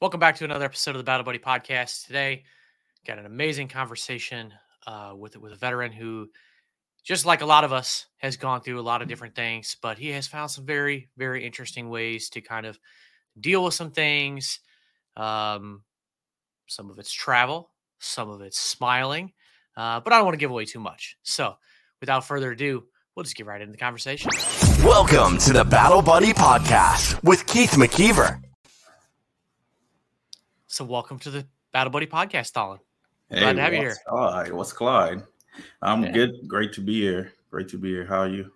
Welcome back to another episode of the Battle Buddy Podcast. Today, got an amazing conversation uh, with with a veteran who, just like a lot of us, has gone through a lot of different things, but he has found some very very interesting ways to kind of deal with some things. Um, some of it's travel, some of it's smiling, uh, but I don't want to give away too much. So, without further ado, we'll just get right into the conversation. Welcome to the Battle Buddy Podcast with Keith McKeever. So, welcome to the Battle Buddy Podcast, Tholin. Hey, Glad to have you here. Clyde? What's Clyde? I'm Yeah. good. Great to be here. Great to be here. How are you?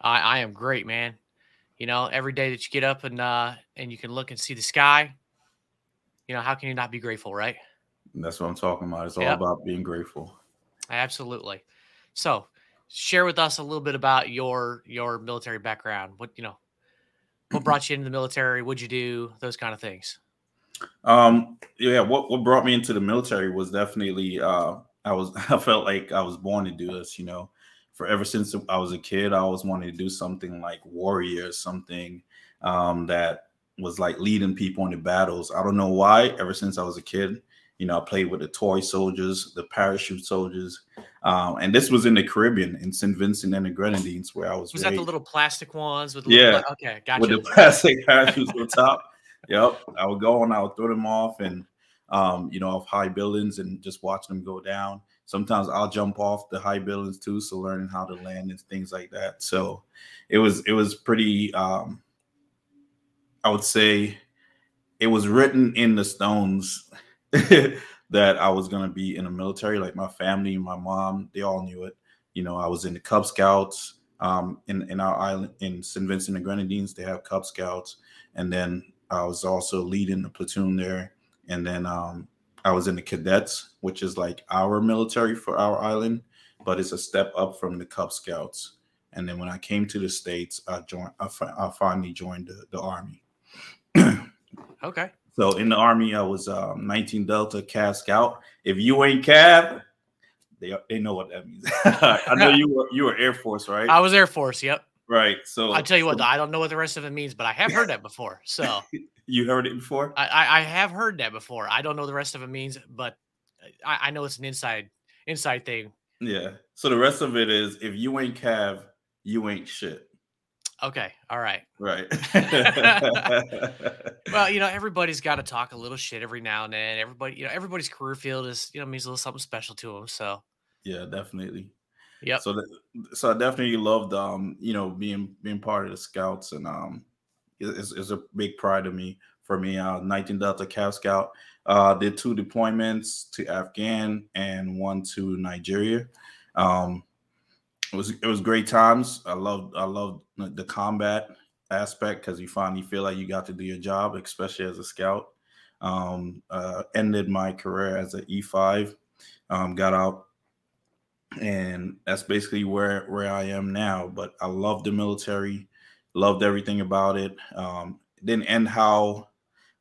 I, I am great, man. You know, every day that you get up and uh, and you can look and see the sky, you know, how can you not be grateful, right? That's what I'm talking about. It's all Yep. about being grateful. Absolutely. So, share with us a little bit about your your military background. What you know, what brought you into the military? What'd you do? Those kind of things. Um, yeah, what what brought me into the military was definitely uh I was I felt like I was born to do this, you know. For ever since I was a kid, I always wanted to do something like warrior, something um that was like leading people into battles. I don't know why. Ever since I was a kid, you know, I played with the toy soldiers, the parachute soldiers, um, and this was in the Caribbean, in St. Vincent and the Grenadines, where I was. Was that the little plastic ones with? the little Yeah. pla- okay, gotcha. with the plastic parachutes on top. Yep, I would go and I would throw them off, and um, you know, off high buildings, and just watch them go down. Sometimes I'll jump off the high buildings too, so learning how to land and things like that. So it was it was pretty. Um, I would say it was written in the stones that I was going to be in the military. Like my family, my mom, they all knew it. You know, I was in the Cub Scouts um, in in our island in St. Vincent and Grenadines. They have Cub Scouts, and then I was also leading the platoon there. And then um, I was in the Cadets, which is like our military for our island, but it's a step up from the Cub Scouts. And then when I came to the states, I joined. I, I finally joined the, the army. okay. So in the army, I was um, 19 Delta Cav Scout. If you ain't Cav, they they know what that means. I know you were you were Air Force, right? I was Air Force. Yep. Right. So I'll tell you what, so I don't know what the rest of it means, but I have heard that before. So you heard it before. I, I, I have heard that before. I don't know the rest of it means, but uh, I, I know it's an inside inside thing. Yeah. So the rest of it is if you ain't Cav, you ain't shit. Okay. All right. Right. Well, you know, everybody's got to talk a little shit every now and then. Everybody, you know, everybody's career field is, you know, means a little something special to them. So, yeah, definitely. Yep. So so I definitely loved um, you know, being being part of the scouts and um it- it's, it's a big pride to me for me. Uh 19 Delta Cav Scout. Uh did two deployments to Afghan and one to Nigeria. Um it was it was great times. I loved I loved the the combat aspect because you finally feel like you got to do your job, especially as a scout. Um uh ended my career as an E5. Um got out and that's basically where where I am now. But I love the military, loved everything about it. Um, it didn't end how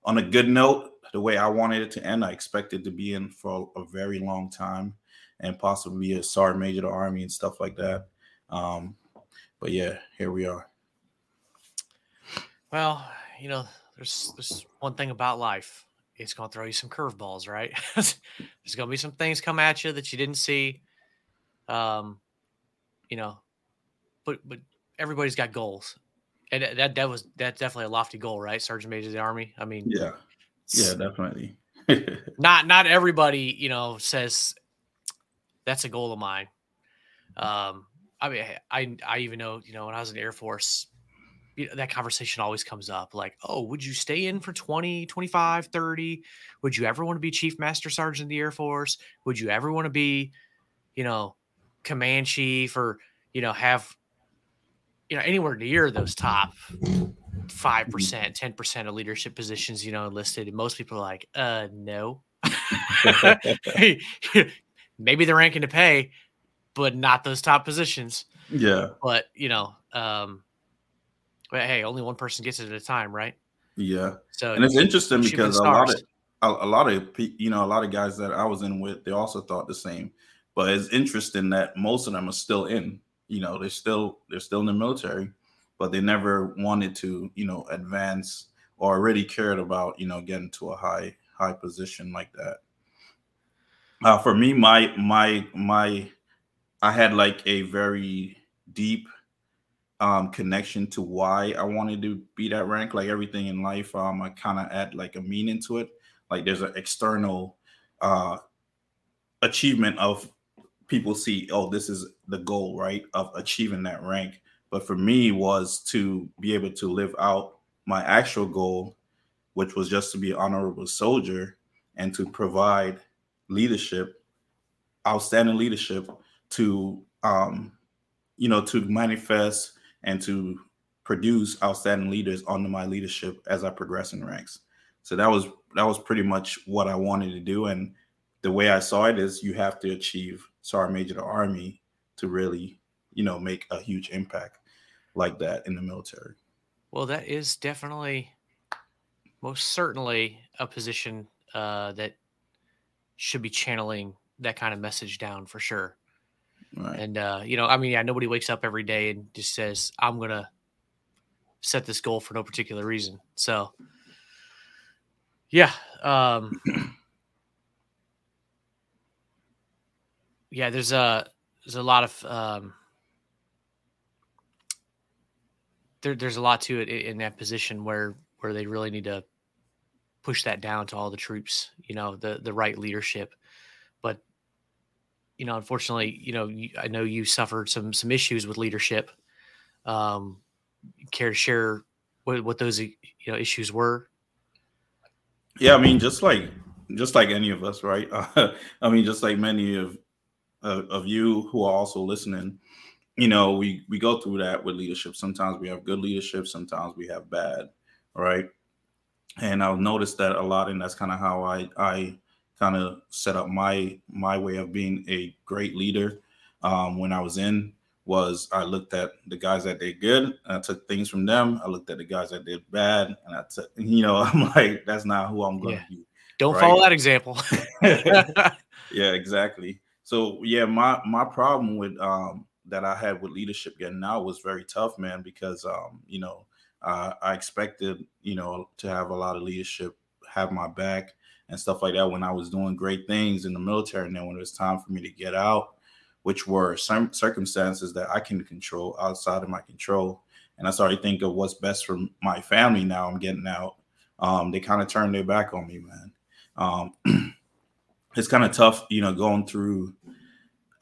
on a good note, the way I wanted it to end. I expected to be in for a very long time and possibly a sergeant major of the army and stuff like that. Um, but yeah, here we are. Well, you know, there's there's one thing about life. It's gonna throw you some curveballs, right? there's gonna be some things come at you that you didn't see. Um, you know, but but everybody's got goals, and that that, was that's definitely a lofty goal, right? Sergeant Major of the Army. I mean, Yeah, yeah, definitely. not not everybody, you know, says that's a goal of mine. Um, I mean, I I even know, you know, when I was in the Air Force, you know, that conversation always comes up like, oh, would you stay in for 20, 25, 30? Would you ever want to be Chief Master Sergeant of the Air Force? Would you ever want to be, you know, command chief or, you know, have, you know, anywhere near those top five percent, ten percent of leadership positions, you know, listed? And most people are like, uh, no. Maybe the ranking to pay, but not those top positions. yeah, But you know, um, but hey, only one person gets it at a time, right? yeah. So and it's interesting because a lot of a, a lot of you know a lot of guys that I was in with they also thought the same. But it's interesting that most of them are still in. You know, they're still they're still in the military, but they never wanted to you know advance or really cared about you know getting to a high high position like that. Uh, for me, my my my, I had like a very deep um connection to why I wanted to be that rank. Like everything in life, um, I kind of add like a meaning to it. Like there's an external uh achievement of people see, oh, this is the goal, right? Of achieving that rank. But for me was to be able to live out my actual goal, which was just to be an honorable soldier and to provide leadership, outstanding leadership to um, you know, to manifest and to produce outstanding leaders under my leadership as I progress in ranks. So that was that was pretty much what I wanted to do. And the way I saw it is you have to achieve Sergeant Major the Army to really, you know, make a huge impact like that in the military. Well, that is definitely, most certainly, a position uh, that should be channeling that kind of message down for sure. Right. And uh, you know, I mean, yeah, nobody wakes up every day and just says, "I'm gonna set this goal for no particular reason." So, yeah, um, yeah, there's a there's a lot of um, there, there's a lot to it in that position where where they really need to push that down to all the troops, you know, the the right leadership. But you know, unfortunately, you know, you, I know you suffered some some issues with leadership. Um, care to share what, what those you know issues were? Yeah, I mean, just like just like any of us, right? Uh, I mean, just like many of uh, of you who are also listening, you know, we we go through that with leadership. Sometimes we have good leadership, sometimes we have bad, right? And I've noticed that a lot, and that's kind of how I I kind of set up my my way of being a great leader. Um, when I was in, was I looked at the guys that did good, and I took things from them. I looked at the guys that did bad, and I took, you know, I'm like, that's not who I'm going to yeah. be. Don't right? follow that example. yeah, exactly. So yeah, my my problem with um that I had with leadership getting out was very tough, man, because um, you know, uh, I expected, you know, to have a lot of leadership have my back and stuff like that when I was doing great things in the military. And then when it was time for me to get out, which were some circumstances that I can control outside of my control. And I started thinking of what's best for my family now I'm getting out. Um, they kind of turned their back on me, man. Um, it's kind of tough, you know, going through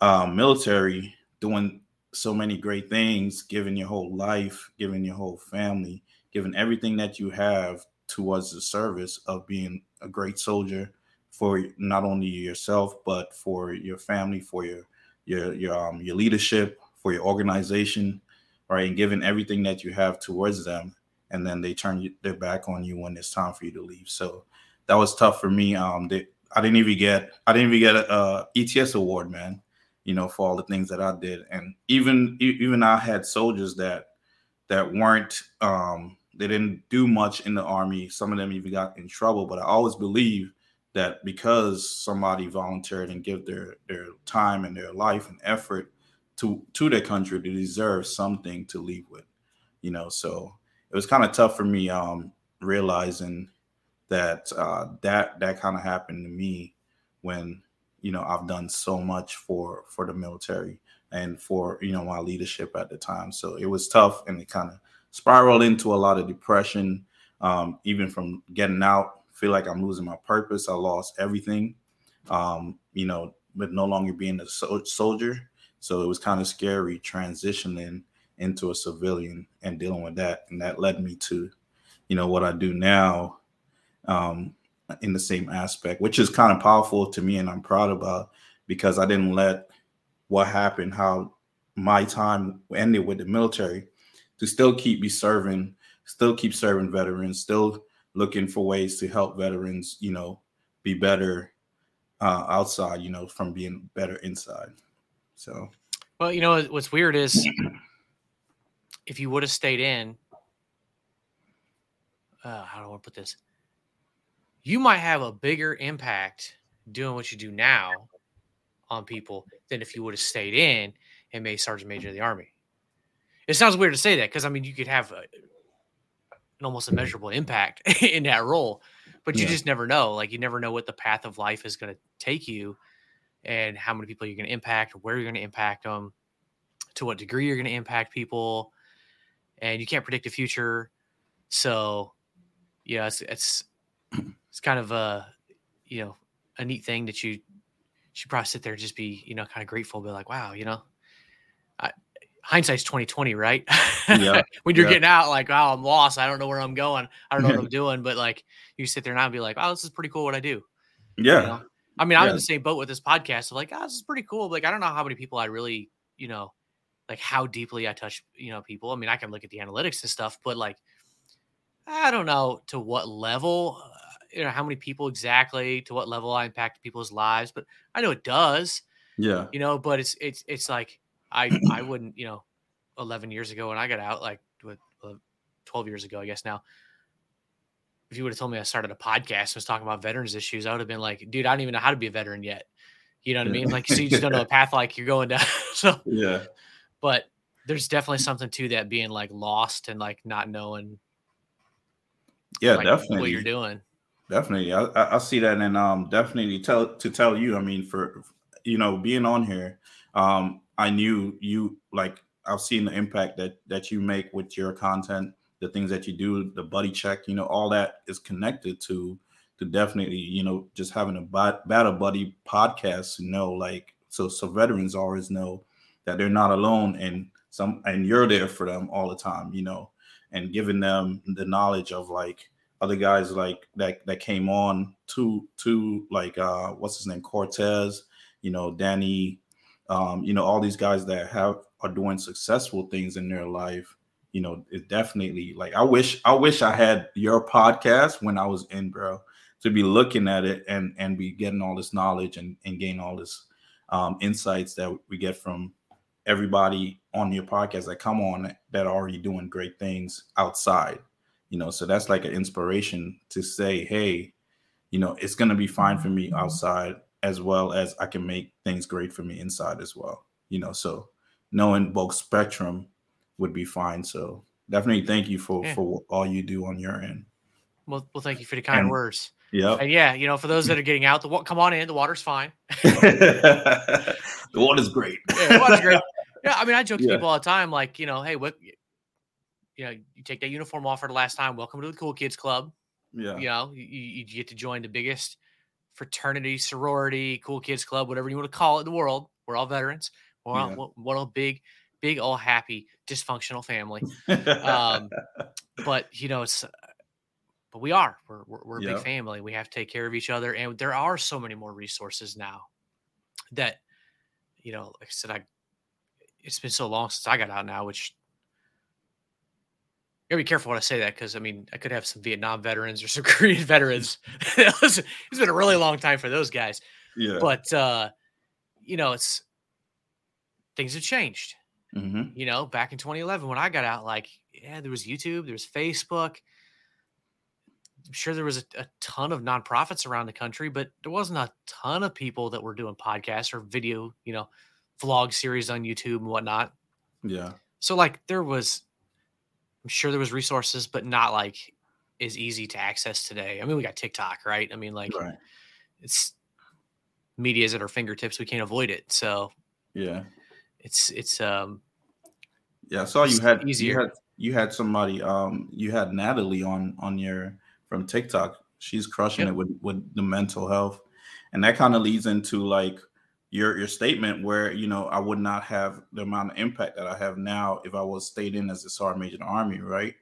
um, military doing so many great things, giving your whole life, giving your whole family, giving everything that you have towards the service of being a great soldier for not only yourself but for your family, for your your your um your leadership, for your organization, right? And giving everything that you have towards them, and then they turn their back on you when it's time for you to leave. So that was tough for me. Um, they, I didn't even get I didn't even get a, a ETS award, man you know, for all the things that I did. And even even I had soldiers that that weren't um they didn't do much in the army. Some of them even got in trouble. But I always believe that because somebody volunteered and give their their time and their life and effort to to their country, they deserve something to leave with. You know, so it was kind of tough for me um realizing that uh that that kind of happened to me when you know I've done so much for for the military and for you know my leadership at the time. So it was tough, and it kind of spiraled into a lot of depression. Um, even from getting out, feel like I'm losing my purpose. I lost everything. Um, you know, but no longer being a so- soldier. So it was kind of scary transitioning into a civilian and dealing with that, and that led me to, you know, what I do now. Um, in the same aspect, which is kind of powerful to me and I'm proud about because I didn't let what happened, how my time ended with the military, to still keep me serving, still keep serving veterans, still looking for ways to help veterans, you know, be better uh, outside, you know, from being better inside. So, well, you know, what's weird is if you would have stayed in, uh, how do I want to put this? You might have a bigger impact doing what you do now on people than if you would have stayed in and made sergeant major of the army. It sounds weird to say that because I mean you could have a, an almost immeasurable impact in that role. But you Yeah. just never know. Like you never know what the path of life is going to take you, and how many people you're going to impact, where you're going to impact them, to what degree you're going to impact people, and you can't predict the future. So, yeah, it's it's it's kind of a you know a neat thing that you should probably sit there and just be you know kind of grateful, be like, wow, you know, I, hindsight's twenty twenty, right? Yeah, when you're yeah. getting out, like, wow, I'm lost. I don't know where I'm going. I don't know what I'm doing. But like, you sit there now and be like, oh, this is pretty cool what I do. Yeah. You know? I mean, I'm in the same boat with this podcast. I'm like, oh, this is pretty cool. Like, I don't know how many people I really, you know, like how deeply I touch, you know, people. I mean, I can look at the analytics and stuff, but like, I don't know to what level, you know, how many people exactly, to what level I impact people's lives, but I know it does, Yeah. you know, but it's, it's, it's like, I, I wouldn't, you know, 11 years ago when I got out, like what, uh, 12 years ago, I guess now, if you would have told me I started a podcast and was talking about veterans issues, I would have been like, dude, I don't even know how to be a veteran yet. You know what I mean? Like, so you just don't know a path like you're going down. so, Yeah. but there's definitely something to that being like lost and like not knowing Yeah, like, definitely. what you're doing. Definitely, I, I see that, and um, definitely tell to tell you. I mean, for you know, being on here, um, I knew you like I've seen the impact that that you make with your content, the things that you do, the buddy check, you know, all that is connected to to definitely, you know, just having a bat, battle buddy podcast. To know, like, so so veterans always know that they're not alone, and some and you're there for them all the time, you know, and giving them the knowledge of like other guys like that that came on to to like uh what's his name Cortez, you know Danny, um, you know all these guys that have are doing successful things in their life. You know, it definitely like I wish I wish I had your podcast when I was in, bro, to be looking at it and and be getting all this knowledge and and gain all this um insights that we get from everybody on your podcast that come on that are already doing great things outside you know so that's like an inspiration to say hey you know it's going to be fine for me mm-hmm. outside as well as i can make things great for me inside as well you know so knowing both spectrum would be fine so definitely thank you for Yeah. for all you do on your end Well, well, thank you for the kind And- words. yeah And yeah, you know, for those that are getting out, the come on in. The water's fine. the water's great Yeah, the water's great. Yeah, I mean, I joke to Yeah. people all the time, like, you know, hey, what, you know, you take that uniform off for the last time. Welcome to the Cool Kids Club. yeah You know, you, you get to join the biggest fraternity, sorority, cool kids club, whatever you want to call it in the world. We're all veterans. We're all Yeah. one- one all big, big, all happy, dysfunctional family. Um, but you know, it's, but we are, we're, we're, we're a Yeah. big family. We have to take care of each other. And there are so many more resources now that, you know, like I said, I, it's been so long since I got out now, which gotta be careful when I say that because I mean I could have some Vietnam veterans or some Korean veterans. It's been a really long time for those guys, yeah but uh, you know it's things have changed. Mhm. You know, back in 2011 when I got out, like yeah, there was YouTube, there was Facebook. I'm sure there was a, a ton of nonprofits around the country, but there wasn't a ton of people that were doing podcasts or video, you know, vlog series on YouTube and whatnot. yeah So like there was I'm sure there was resources, but not like as easy to access today. I mean, we got TikTok, right? I mean, like right it's media is at our fingertips. We can't avoid it. So yeah it's it's um Yeah, I saw you had easier. you had you had somebody um you had Natalie on on your from TikTok. She's crushing Yep. it with with the mental health. And that kind of leads into like your your statement where you know I would not have the amount of impact that I have now if I was stayed in as a sergeant major in the army, right?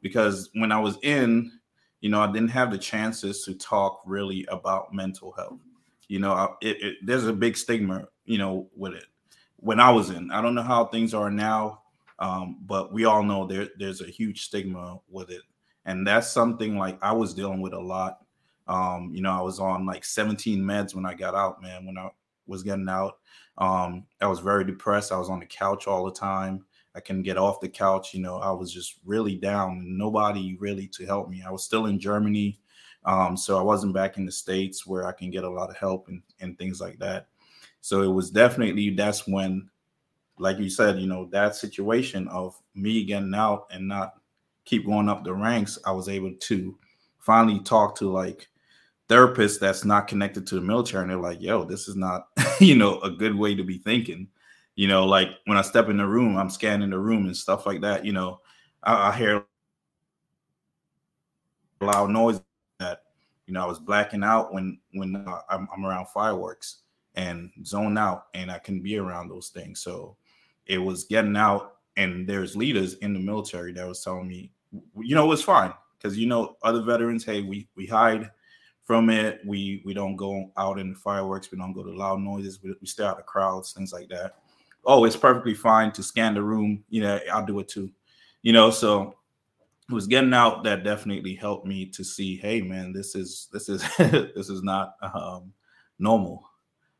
Because when I was in, you know, I didn't have the chances to talk really about mental health. You know, I, it, it, there's a big stigma, you know, with it. When I was in, I don't know how things are now, um, but we all know there there's a huge stigma with it, and that's something like I was dealing with a lot. Um, you know, I was on like 17 meds when I got out, man. When I was getting out, um, I was very depressed. I was on the couch all the time. I couldn't get off the couch. You know, I was just really down. Nobody really to help me. I was still in Germany, um, so I wasn't back in the states where I can get a lot of help and and things like that. So it was definitely that's when like you said, you know, that situation of me getting out and not keep going up the ranks, I was able to finally talk to like therapists that's not connected to the military, and they're like, "Yo, this is not, you know, a good way to be thinking." You know, like when I step in the room, I'm scanning the room and stuff like that. You know, I, I hear loud noise that you know I was blacking out when when uh, I'm, I'm around fireworks and zone out, and I can be around those things. So it was getting out, and there's leaders in the military that was telling me, you know, it's fine because you know other veterans, hey, we we hide from it. We we don't go out in the fireworks. We don't go to loud noises. We, we stay out of crowds, things like that. Oh, it's perfectly fine to scan the room. You know, I'll do it too. You know, so it was getting out that definitely helped me to see, hey man, this is this is this is not um, normal.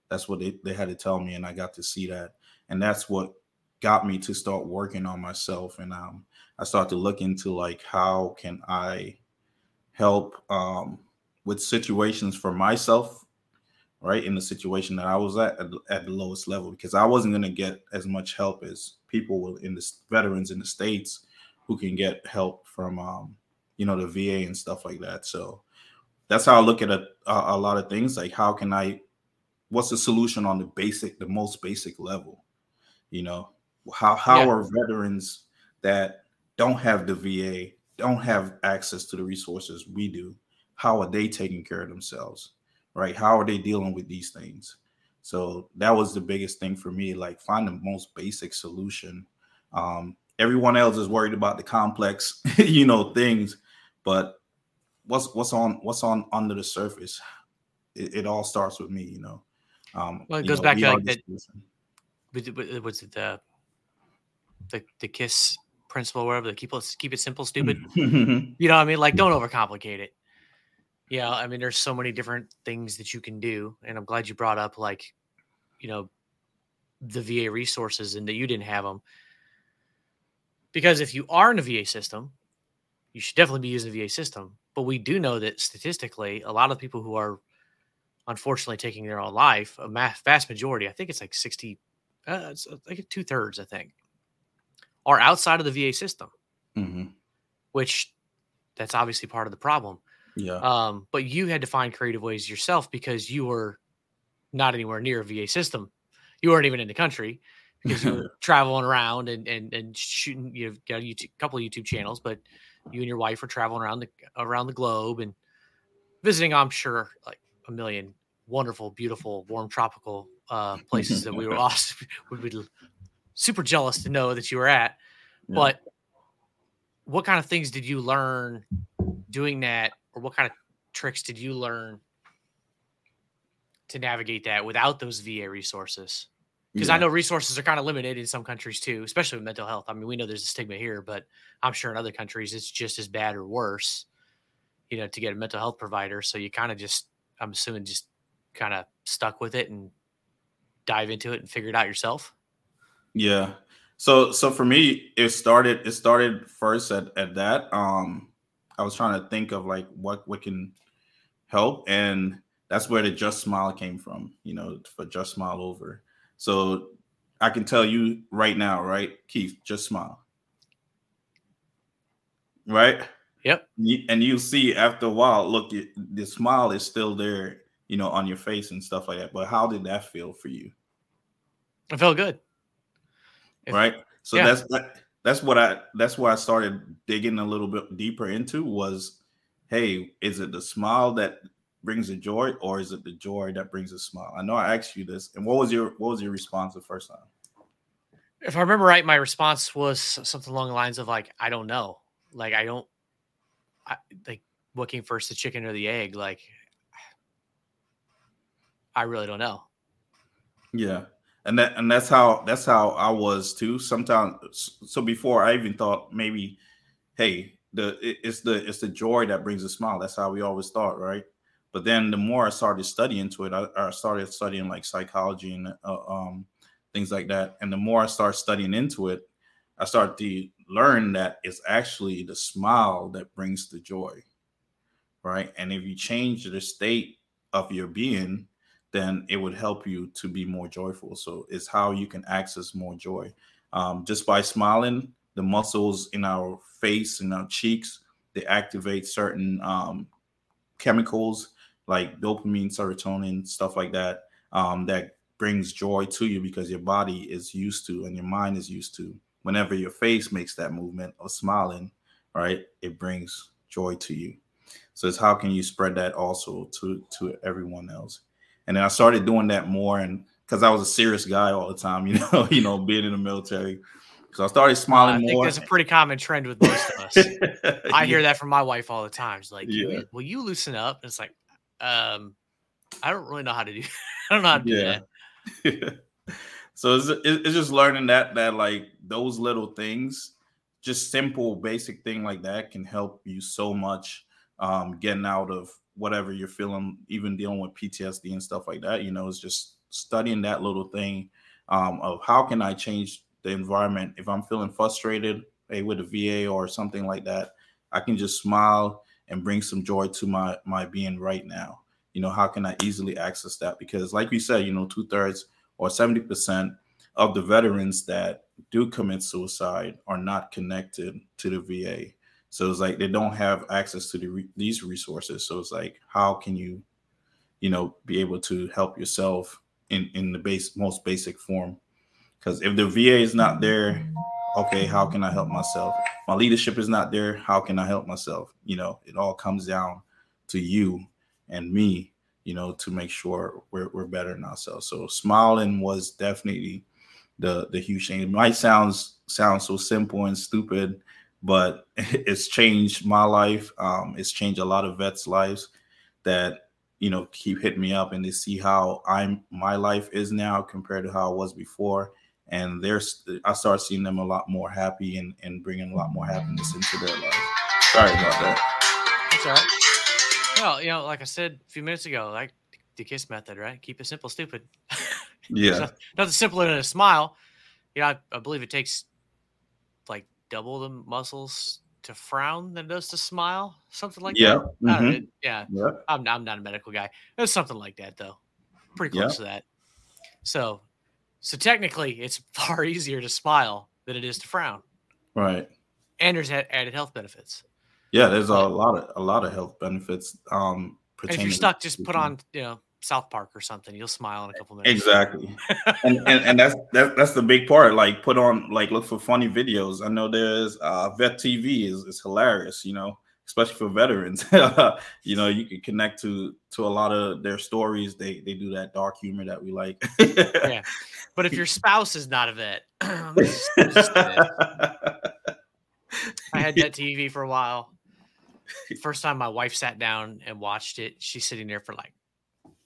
That's what they, they had to tell me, and I got to see that, and that's what got me to start working on myself. And um, I started to look into like how can I help um, with situations for myself, right? In the situation that I was at at, at the lowest level, because I wasn't going to get as much help as people in the veterans in the states who can get help from, um, you know, the VA and stuff like that. So that's how I look at a, a, a lot of things. Like, how can I? What's the solution on the basic, the most basic level? You know, how how yeah. are veterans that don't have the VA, don't have access to the resources we do? How are they taking care of themselves right? How are they dealing with these things? So that was the biggest thing for me like find the most basic solution. Um, everyone else is worried about the complex you know things but what's what's on what's on under the surface it, it all starts with me you know? Um well it goes know, back to like that what's it the the, the kiss principle whatever the keep it keep it simple stupid. You know what i mean? Like don't overcomplicate it yeah, I mean, there's so many different things that you can do, and I'm glad you brought up like, you know, the VA resources and that you didn't have them. Because if you are in a VA system, you should definitely be using the VA system. But we do know that statistically, a lot of people who are unfortunately taking their own life, a vast majority, I think it's like 60, uh, it's uh, like two thirds, I think, are outside of the VA system, mm-hmm. which that's obviously part of the problem. Yeah. Um, but you had to find creative ways yourself because you were not anywhere near a VA system. You weren't even in the country because you were traveling around and and and shooting. You've got a YouTube, couple of YouTube channels, but you and your wife were traveling around the around the globe and visiting. I'm sure like a million wonderful, beautiful, warm tropical uh, places that we were all would be super jealous to know that you were at. Yeah. But what kind of things did you learn doing that or what kind of tricks did you learn to navigate that without those VA resources? Because yeah. I know resources are kind of limited in some countries too, especially with mental health. I mean, we know there's a stigma here, but I'm sure in other countries it's just as bad or worse, you know, to get a mental health provider. So you kind of just, I'm assuming, just kind of stuck with it and dive into it and figure it out yourself. Yeah. So, so for me, it started, it started first at, at that. Um, I was trying to think of like what what can help, and that's where the Just Smile came from. You know, for Just Smile over. So I can tell you right now, right, Keith, just smile. Right. Yep. And you see after a while, look, the smile is still there, you know, on your face and stuff like that. But how did that feel for you? It felt good. right. So yeah. that's that that's what I that's why I started digging a little bit deeper into was hey, is it the smile that brings the joy or is it the joy that brings a smile? I know I asked you this and what was your what was your response the first time? If I remember right, my response was something along the lines of like, I don't know. Like I don't I, like what came first, the chicken or the egg? Like I really don't know. Yeah and that and that's how that's how I was too. Sometimes, so before I even thought maybe, hey, the it's the it's the joy that brings a smile. That's how we always thought, right? But then the more I started studying into it, I, I started studying like psychology and uh, um, things like that. And the more I start studying into it, I start to learn that it's actually the smile that brings the joy, right? And if you change the state of your being, then it would help you to be more joyful. So it's how you can access more joy. Um, just by smiling, the muscles in our face and our cheeks they activate certain um, chemicals like dopamine, serotonin, stuff like that, um, that brings joy to you because your body is used to and your mind is used to. Whenever your face makes that movement of smiling, right, it brings joy to you. So it's how can you spread that also to to everyone else? And then I started doing that more, and because I was a serious guy all the time, you know, you know, being in the military. So I started smiling I think more. that's a pretty common trend with most of us. I hear that from my wife all the time. She's like, Yeah. "You- "Will you loosen up?" And it's like, um, I don't really know how to do. I don't know how to do Yeah. that. so it's, it's just learning that that like those little things just simple basic thing like that can help you so much um getting out of whatever you're feeling even dealing with ptsd and stuff like that you know it's just studying that little thing um of how can i change the environment? If i'm feeling frustrated hey with a va or something like that i can just smile and bring some joy to my my being right now. You know how can i easily access that? Because like we said you know two-thirds or 70% of the veterans that do commit suicide are not connected to the va so it's like they don't have access to the re- these resources. So it's like how can you you know be able to help yourself in in the base most basic form? Because if the va is not there okay how can i help myself? My leadership is not there how can i help myself? You know it all comes down to you and me you know to make sure we're, we're better than ourselves. So smiling was definitely the the huge thing. It might sounds sound so simple and stupid but it's changed my life um it's changed a lot of vets lives that you know keep hitting me up and they see how i'm my life is now compared to how it was before and there's i start seeing them a lot more happy and and bringing a lot more happiness into their life sorry about that That's all right. Well, you know, like I said a few minutes ago, like the kiss method, right? Keep it simple, stupid. yeah nothing simpler than a smile. Yeah, I, I believe it takes double the muscles to frown than it does to smile, something like yeah that. Know, mhm, yeah, yeah I'm, I'm not a medical guy. It's something like that, though. Pretty Yeah. close to that. So, so technically, it's far easier to smile than it is to frown, right and there's added health benefits. Yeah, there's a lot of a lot of health benefits. Um, if you're stuck, just put on, you know, South Park or something. You'll smile in a couple minutes. exactly, and, and and that's that's that's the big part. Like, put on like look for funny videos. I know there's uh, Vet TV is is hilarious. You know, especially for veterans. you know, you can connect to to a lot of their stories. They they do that dark humor that we like. Yeah. But if your spouse is not a vet, let me just- let me just say that. I had that TV for a while. First time my wife sat down and watched it, she's sitting there for like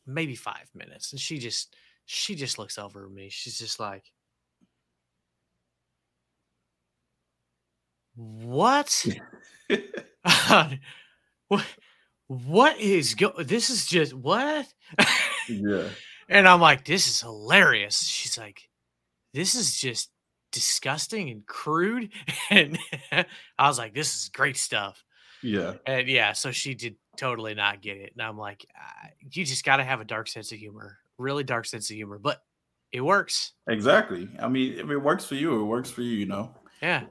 maybe five minutes, and she just she just looks over at me. She's just like, "What? what? What is go? This is just what?" yeah, And I'm like, this is hilarious. She's like, this is just disgusting and crude. And I was like, this is great stuff. Yeah, And yeah, so she did totally not get it. And I'm like, "Ah, you just got to have a dark sense of humor, really dark sense of humor, but it works. exactly. I mean, if it works for you, it works for you. You know, Yeah.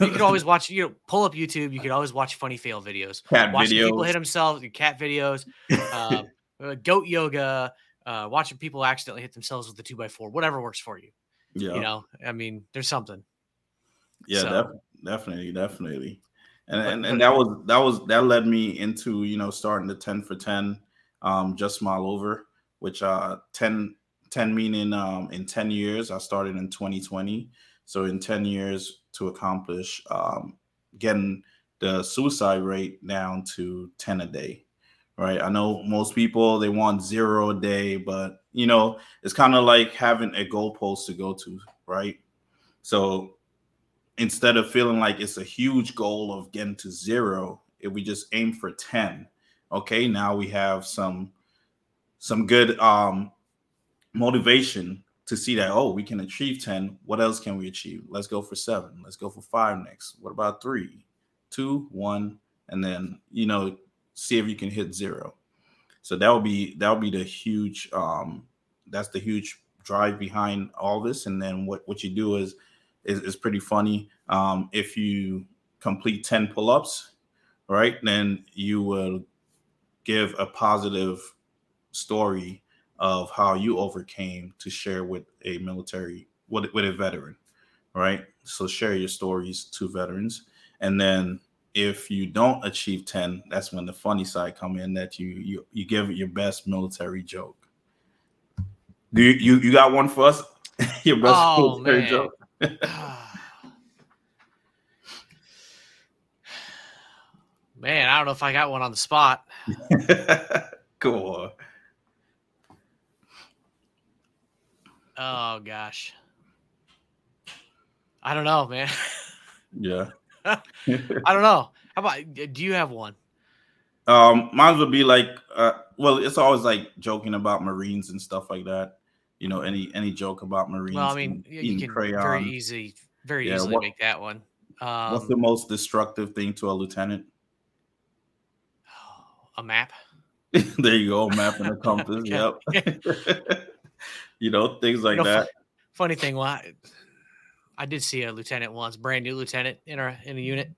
You could always watch, you know, pull up YouTube. You could always watch funny fail videos. cat watching people hit themselves, cat videos, uh, uh, goat yoga, uh, watching people accidentally hit themselves with the two by four, whatever works for you. yeah, You know, I mean, there's something. Yeah, So- def- definitely, definitely. And, and and that was that was that led me into you know starting the 10 for 10 um just smile over which uh 10 10 meaning um in 10 years i started in 2020 so in 10 years to accomplish um getting the suicide rate down to 10 a day right? I know most people they want zero a day but you know it's kind of like having a goalpost to go to right? So instead of feeling like it's a huge goal of getting to zero, if we just aim for 10, okay, now we have some some good um motivation to see that oh we can achieve 10 what else can we achieve? Let's go for seven let's go for five next what about three two one and then you know see if you can hit zero. So that would be that would be the huge um that's the huge drive behind all this and then what what you do is is, is pretty funny. Um, if you complete 10 pull-ups, right, then you will give a positive story of how you overcame to share with a military with, with a veteran, right? So share your stories to veterans. And then if you don't achieve 10, that's when the funny side come in that you you you give it your best military joke. Do you you, you got one for us? your best Oh, military man. joke? Man, I don't know if I got one on the spot. cool. Oh gosh. I don't know, man. Yeah. I don't know. How about do you have one? Um, mine would be like, uh, well, it's always like joking about Marines and stuff like that. You know, any any joke about Marines. Well, I mean, you can very easy, very Yeah, easily what- make that one. Um, What's the most destructive thing to a lieutenant? a map? there you go, map and a compass. Yep. you know, things like You know, that. Funny thing, why I did see a lieutenant once, brand new lieutenant in our in a unit,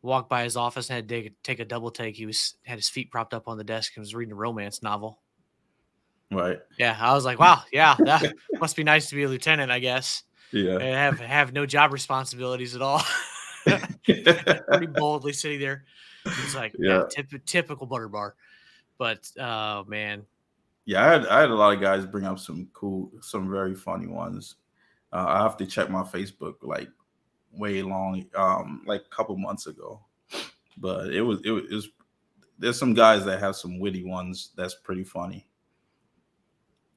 walked by his office and had to take, take a double take. He was had his feet propped up on the desk and was reading a romance novel. Right. Yeah, I was like, wow, yeah, that must be nice to be a lieutenant, I guess, Yeah. and have have no job responsibilities at all. Pretty boldly sitting there. It's like, yeah, Yeah. typ- typical butter bar. But oh man, yeah, I had, I had a lot of guys bring up some cool, some very funny ones. Uh, I have to check my Facebook like way long, um, like a couple months ago. But it was, it was, it was there's some guys that have some witty ones that's pretty funny.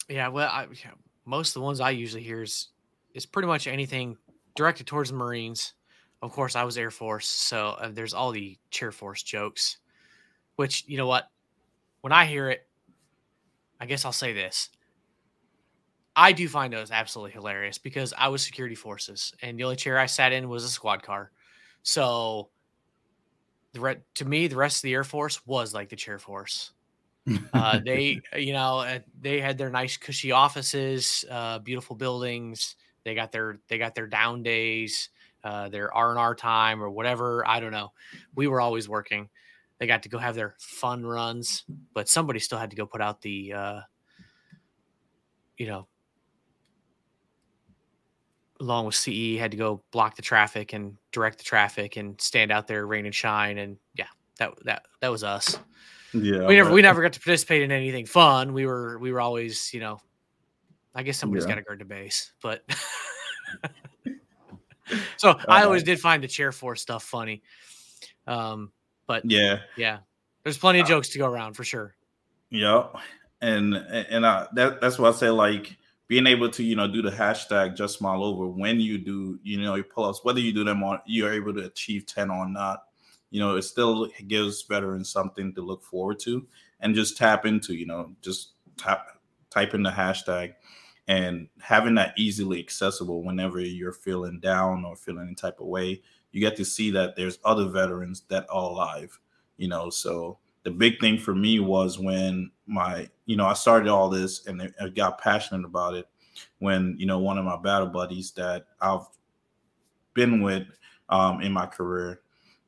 Yeah, well, I, yeah, most of the ones I usually hear is is pretty much anything directed towards the Marines. Of course, I was Air Force, so uh, there's all the Chair Force jokes. Which you know what, when I hear it, I guess I'll say this: I do find those absolutely hilarious because I was security forces, and the only chair I sat in was a squad car. So, the re- to me, the rest of the Air Force was like the Chair Force. Uh, they, you know, uh, they had their nice, cushy offices, uh, beautiful buildings. They got their they got their down days, uh, their R and R time or whatever. I don't know. We were always working. They got to go have their fun runs, but somebody still had to go put out the, uh, you know, along with CE, had to go block the traffic and direct the traffic and stand out there, rain and shine, and yeah, that that that was us Yeah. we never we never got to participate in anything fun. We were we were always, you know, I guess somebody's Yeah. got to guard the base, but so I always Uh, did find the chair force stuff funny. Um, but Yeah. yeah, there's plenty of Uh, jokes to go around for sure. Yeah, and and I, that that's why I say like being able to you know do the hashtag just smile over when you do you know your pull-ups whether you do them on you're able to achieve 10 or not you know it still gives veterans something to look forward to and just tap into you know just tap type in the hashtag and having that easily accessible whenever you're feeling down or feeling any type of way you get to see that there's other veterans that are alive you know. So the big thing for me was when my you know i started all this and I- got passionate about it when you know one of my battle buddies that i've been with um, in my career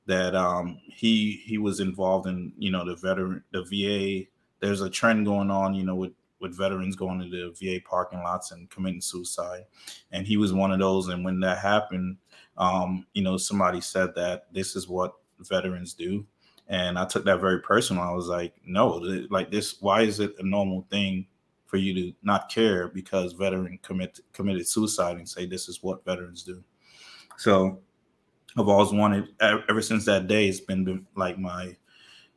that um, he he was involved in you know the veteran the va there's a trend going on you know with with veterans going to the va parking lots and committing suicide and he was one of those and when that happened um, you know somebody said that this is what veterans do and I took that very personal. I was like, no, like this. Why is it a normal thing for you to not care because veteran commit committed suicide and say this is what veterans do? So I've always wanted ever since that day. It's been like my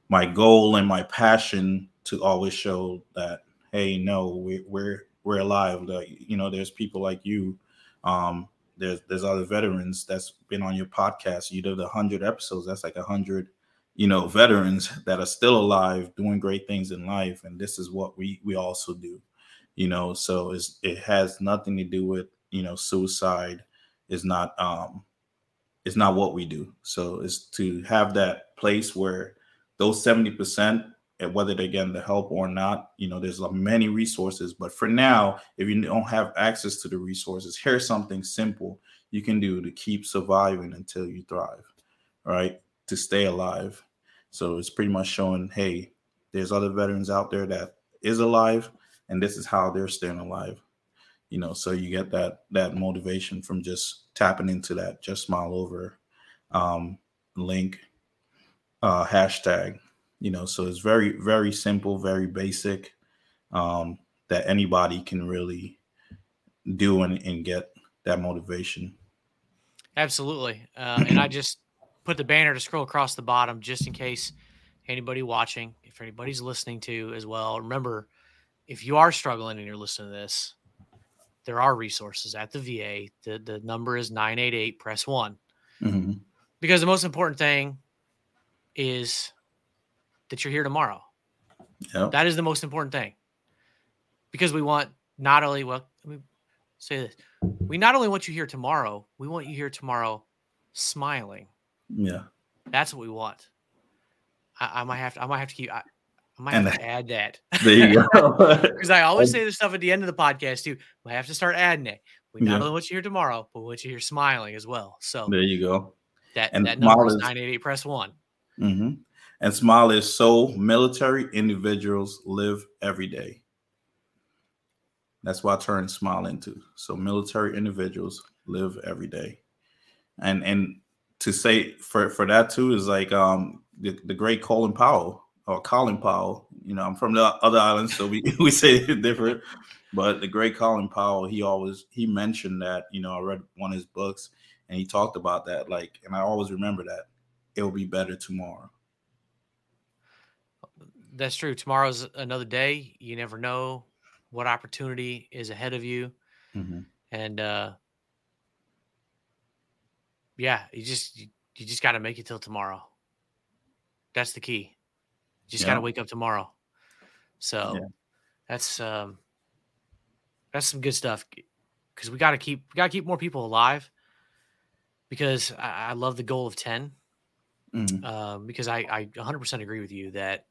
my goal and my passion to always show that hey, no, we, we're we're alive. You know, there's people like you. Um, there's there's other veterans that's been on your podcast. You did a hundred episodes. That's like a hundred you know veterans that are still alive doing great things in life and this is what we we also do you know so it's it has nothing to do with you know suicide is not um it's not what we do so it's to have that place where those 70% and whether they're getting the help or not you know there's many resources but for now if you don't have access to the resources here's something simple you can do to keep surviving until you thrive, right? To stay alive. So it's pretty much showing, hey, there's other veterans out there that is alive, and this is how they're staying alive. You know, so you get that that motivation from just tapping into that just smile over um, link uh, hashtag. You know, so it's very very simple, very basic um, that anybody can really do and, and get that motivation. Absolutely. Uh, and I just put the banner to scroll across the bottom just in case anybody watching, if anybody's listening to as well. Remember, if you are struggling and you're listening to this, there are resources at the VA. The, the number is 988, press one. Mm-hmm. Because the most important thing is that you're here tomorrow. Yep. That is the most important thing. Because we want not only, well, let me say this we not only want you here tomorrow, we want you here tomorrow smiling. Yeah. That's what we want. I, I might have to I might have to keep I, I might have and to add that. There you go. Because I always say this stuff at the end of the podcast too. I have to start adding it. We not yeah. only want you here tomorrow, but we want you here smiling as well. So there you go. That and that number is 988 press one. Mm-hmm. And smile is so military individuals live every day. That's why I turned smile into. So military individuals live every day. And and to say for for that too is like um the, the great Colin Powell or Colin Powell. You know, I'm from the other islands, so we, we say it different. But the great Colin Powell, he always he mentioned that, you know, I read one of his books and he talked about that. Like, and I always remember that it will be better tomorrow. That's true. Tomorrow's another day. You never know what opportunity is ahead of you. Mm-hmm. And uh yeah, you just you, you just got to make it till tomorrow. That's the key. You just yeah. got to wake up tomorrow. So yeah. that's um that's some good stuff because we got to keep we got to keep more people alive because I, I love the goal of 10 mm-hmm. um, because I, I 100% agree with you that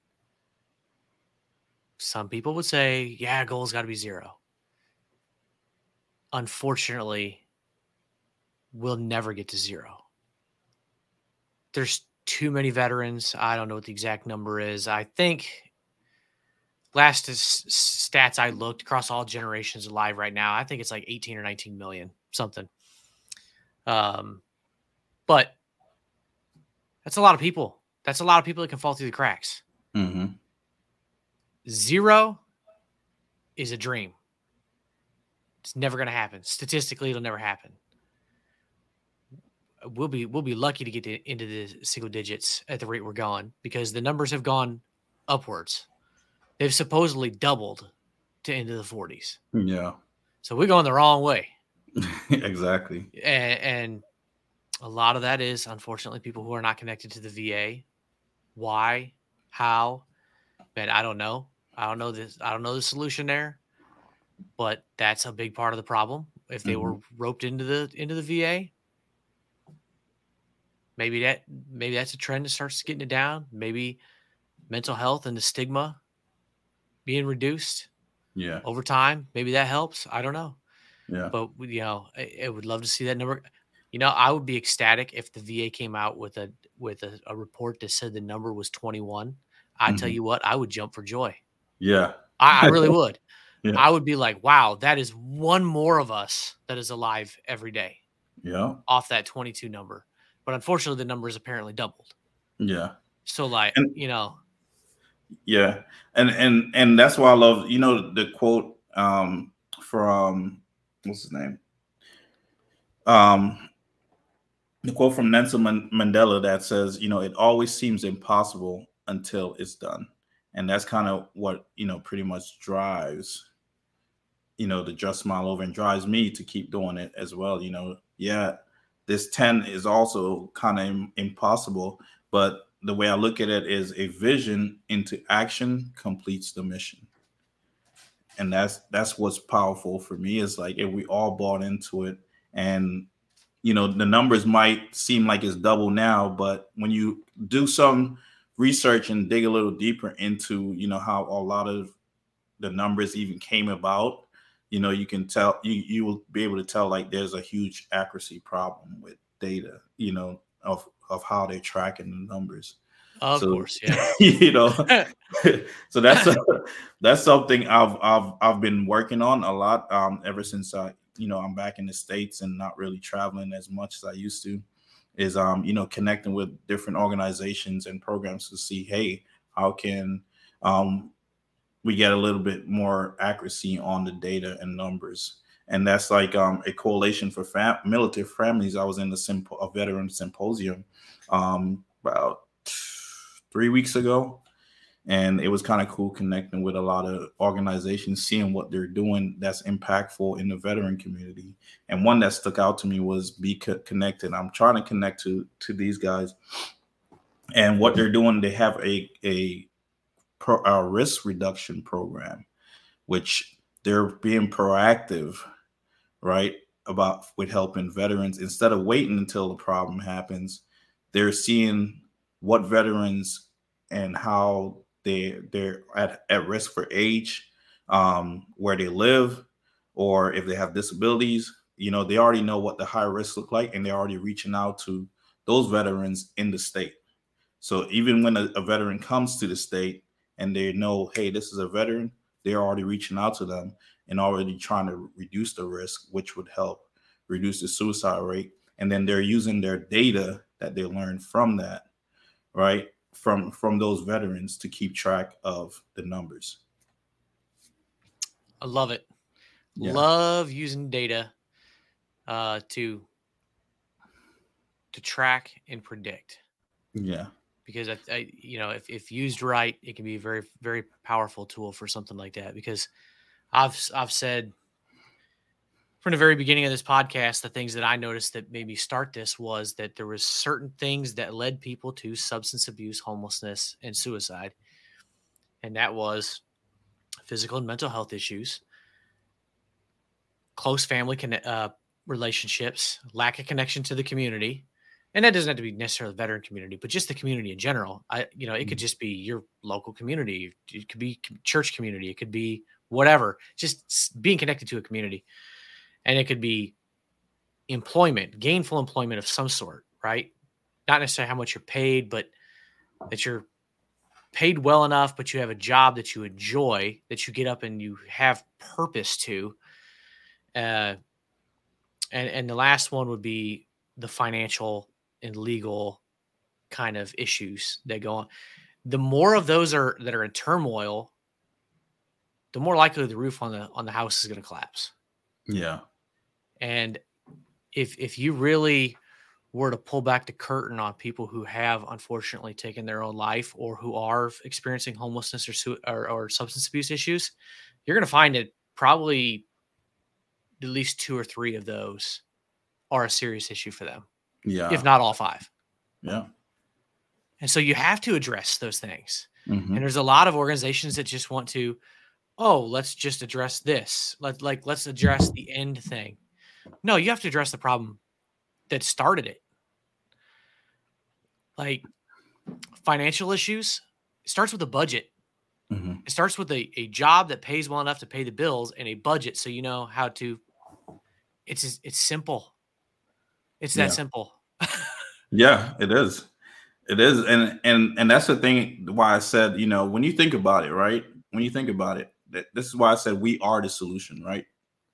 some people would say, yeah, goal's got to be zero. Unfortunately, we'll never get to zero. There's too many veterans. I don't know what the exact number is. I think last stats I looked across all generations alive right now, I think it's like 18 or 19 million, something. Um, but that's a lot of people. That's a lot of people that can fall through the cracks. Mm-hmm. Zero is a dream. It's never going to happen. Statistically, it'll never happen. We'll be we'll be lucky to get to, into the single digits at the rate we're going because the numbers have gone upwards. They've supposedly doubled to into the 40s. Yeah. So we're going the wrong way. exactly. And, and a lot of that is unfortunately people who are not connected to the VA. Why? How? Man, I don't know. I don't know this. I don't know the solution there, but that's a big part of the problem. If they mm-hmm. were roped into the into the VA, maybe that maybe that's a trend that starts getting it down. Maybe mental health and the stigma being reduced. Yeah. Over time, maybe that helps. I don't know. Yeah. But you know, I, I would love to see that number. You know, I would be ecstatic if the VA came out with a with a, a report that said the number was 21. I mm-hmm. tell you what, I would jump for joy. Yeah. I, I really would. Yeah. I would be like, wow, that is one more of us that is alive every day. Yeah. Off that 22 number. But unfortunately, the numbers apparently doubled. Yeah. So, like, and, you know. Yeah. And, and, and that's why I love, you know, the quote um, from, what's his name? Um, the quote from Nelson Mandela that says, you know, it always seems impossible until it's done. And that's kind of what, you know, pretty much drives, you know, the just smile over and drives me to keep doing it as well. You know, yeah, this 10 is also kind of impossible, but the way I look at it is a vision into action completes the mission. And that's that's what's powerful for me is like if we all bought into it and you know the numbers might seem like it's double now but when you do some research and dig a little deeper into you know how a lot of the numbers even came about you know, you can tell you you will be able to tell like there's a huge accuracy problem with data, you know, of of how they're tracking the numbers. Of So- course, yeah. you know, so that's a, that's something I've I've I've been working on a lot um ever since I you know I'm back in the states and not really traveling as much as I used to is um you know connecting with different organizations and programs to see hey how can um we get a little bit more accuracy on the data and numbers. And that's like um a coalition for fam- military families. I was in the symp- a veteran symposium um about three weeks ago. And it was kind of cool connecting with a lot of organizations seeing what they're doing that's impactful in the veteran community. And one that stuck out to me was be Co- connected. I'm trying to connect to to these guys and what they're doing. They have a a, pro, a risk reduction program which they're being proactive right about with helping veterans. Instead of waiting until the problem happens they're seeing what veterans and how they they're at, at risk for age um, where they live or if they have disabilities. You know they already know what the high risks look like and they're already reaching out to those veterans in the state. So even when a, a veteran comes to the state and they know hey this is a veteran they're already reaching out to them and already trying to reduce the risk which would help reduce the suicide rate and then they're using their data that they learned from that right from from those veterans to keep track of the numbers I love it. Yeah. Love using data uh, to to track and predict yeah because I, I you know if, if used right it can be a very very powerful tool for something like that because I've I've said from the very beginning of this podcast the things that I noticed that made me start this was that there was certain things that led people to substance abuse homelessness and suicide and that was physical and mental health issues close family conne- uh, relationships lack of connection to the community and that doesn't have to be necessarily the veteran community, but just the community in general. I, you know, it could Mhm. just be your local community. It could be church community. It could be whatever. Just being connected to a community, and it could be employment, gainful employment of some sort, right? Not necessarily how much you're paid, but that you're paid well enough, but you have a job that you enjoy, that you get up and you have purpose to. Uh, and and the last one would be the financial and legal kind of issues that go on. The more of those are that are in turmoil, the more likely the roof on the on the house is going to collapse. yeah And if if you really were to pull back the curtain on people who have unfortunately taken their own life or who are experiencing homelessness or sui- or, or substance abuse issues, you're going to find that probably at least two or three of those are a serious issue for them, yeah if not all five. yeah And so you have to address those things. Mhm. And there's a lot of organizations that just want to, oh, let's just address this. Let like let's address the end thing. No, you have to address the problem that started it. Like financial issues it starts with a budget. Mhm. It starts with a, a job that pays well enough to pay the bills and a budget so you know how to it's it's simple. It's that Yeah. simple. Yeah, it is. It is, and and and that's the thing. Why I said, you know, when you think about it, right? When you think about it, that, this is why I said we are the solution, right?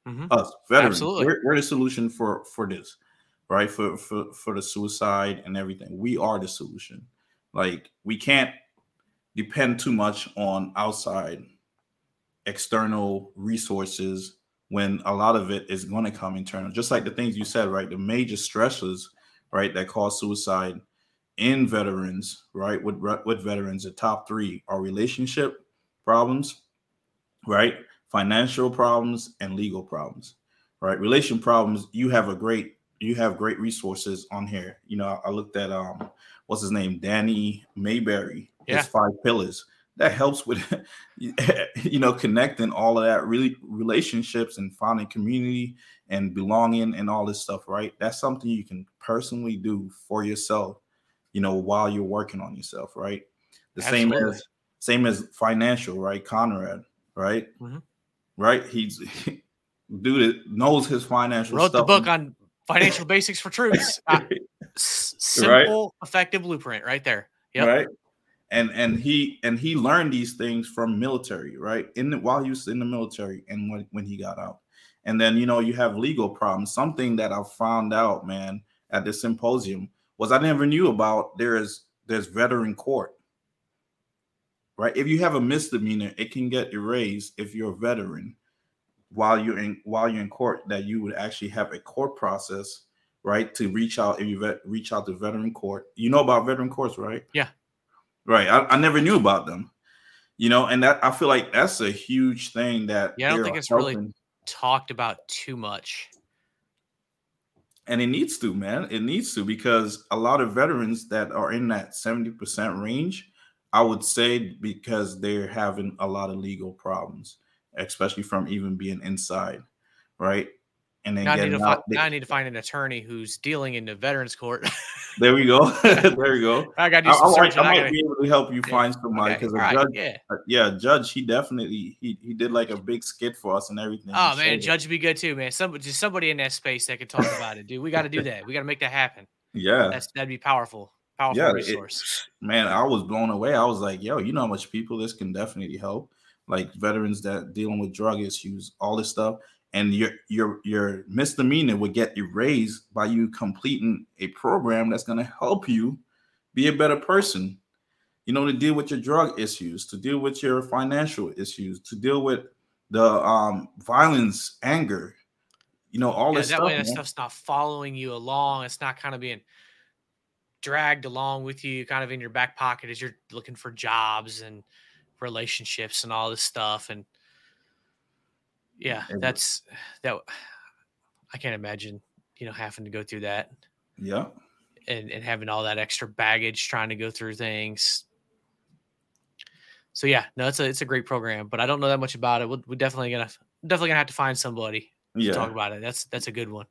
Mhm. Us veterans, we're, we're the solution for for this, right? For for for the suicide and everything. We are the solution. Like we can't depend too much on outside external resources when a lot of it is going to come internal. Just like the things you said, right? The major stressors right, that cause suicide in veterans, right? With with veterans, the top three are relationship problems, right? Financial problems and legal problems, right? Relation problems, you have a great you have great resources on here. You know, I looked at um what's his name, Danny Mayberry, Yeah. his five pillars. That helps with you know connecting all of that really relationships and finding community and belonging and all this stuff, right? That's something you can personally do for yourself, you know, while you're working on yourself, right? The same as same as financial, right? Conrad, right? Mhm. Right? He's dude knows his financial Wrote the book on financial basics for troops. Uh, s- simple, effective blueprint right there. Yep. right and and he and he learned these things from military right? In the, while he was in the military and when, when he got out. And then you know you have legal problems. Something that i found out man at this symposium was i never knew about there is there's veteran court. Right? If you have a misdemeanor it can get erased if you're a veteran while you're in while you're in court that you would actually have a court process right to reach out if you vet, reach out to veteran court. You know about veteran courts right? Yeah. Right I, I never knew about them you know and that i feel like that's a huge thing that Yeah, I don't think it's really- Talked about too much. and it needs to man it needs to because a lot of veterans that are in that 70% range i would say because they're having a lot of legal problems especially from even being inside right and then Now I, need to fi- now I need to find an attorney who's dealing in the veterans court. there we go there we go I got to I, do some I might, searching. I I might be able to help you find somebody because all a right, judge yeah. uh, yeah judge he definitely he, he did like a big skit for us and everything Oh He man, it. Judge would be good too, man. Somebody, just somebody in that space that could talk about it, dude. We got to do that. We got to make that happen. yeah That's that'd be powerful, powerful Yeah, it- resource. man, I was blown away. I was like, yo, you know how much people this can definitely help. Like veterans that dealing with drug issues, all this stuff. And your your your misdemeanor would get erased by you completing a program that's gonna help you be a better person. You know, to deal with your drug issues, to deal with your financial issues, to deal with the um violence, anger, you know, all Yeah, this that stuff. way, that man. stuff's not following you along. It's not kind of being dragged along with you, kind of in your back pocket as you're looking for jobs and relationships and all this stuff. And yeah, that's that. I can't imagine, you know, having to go through that Yeah. and, and having all that extra baggage trying to go through things. So yeah, no, it's a it's a great program, but I don't know that much about it. We're, we're definitely gonna definitely gonna have to find somebody to Yeah. talk about it. That's that's a good one.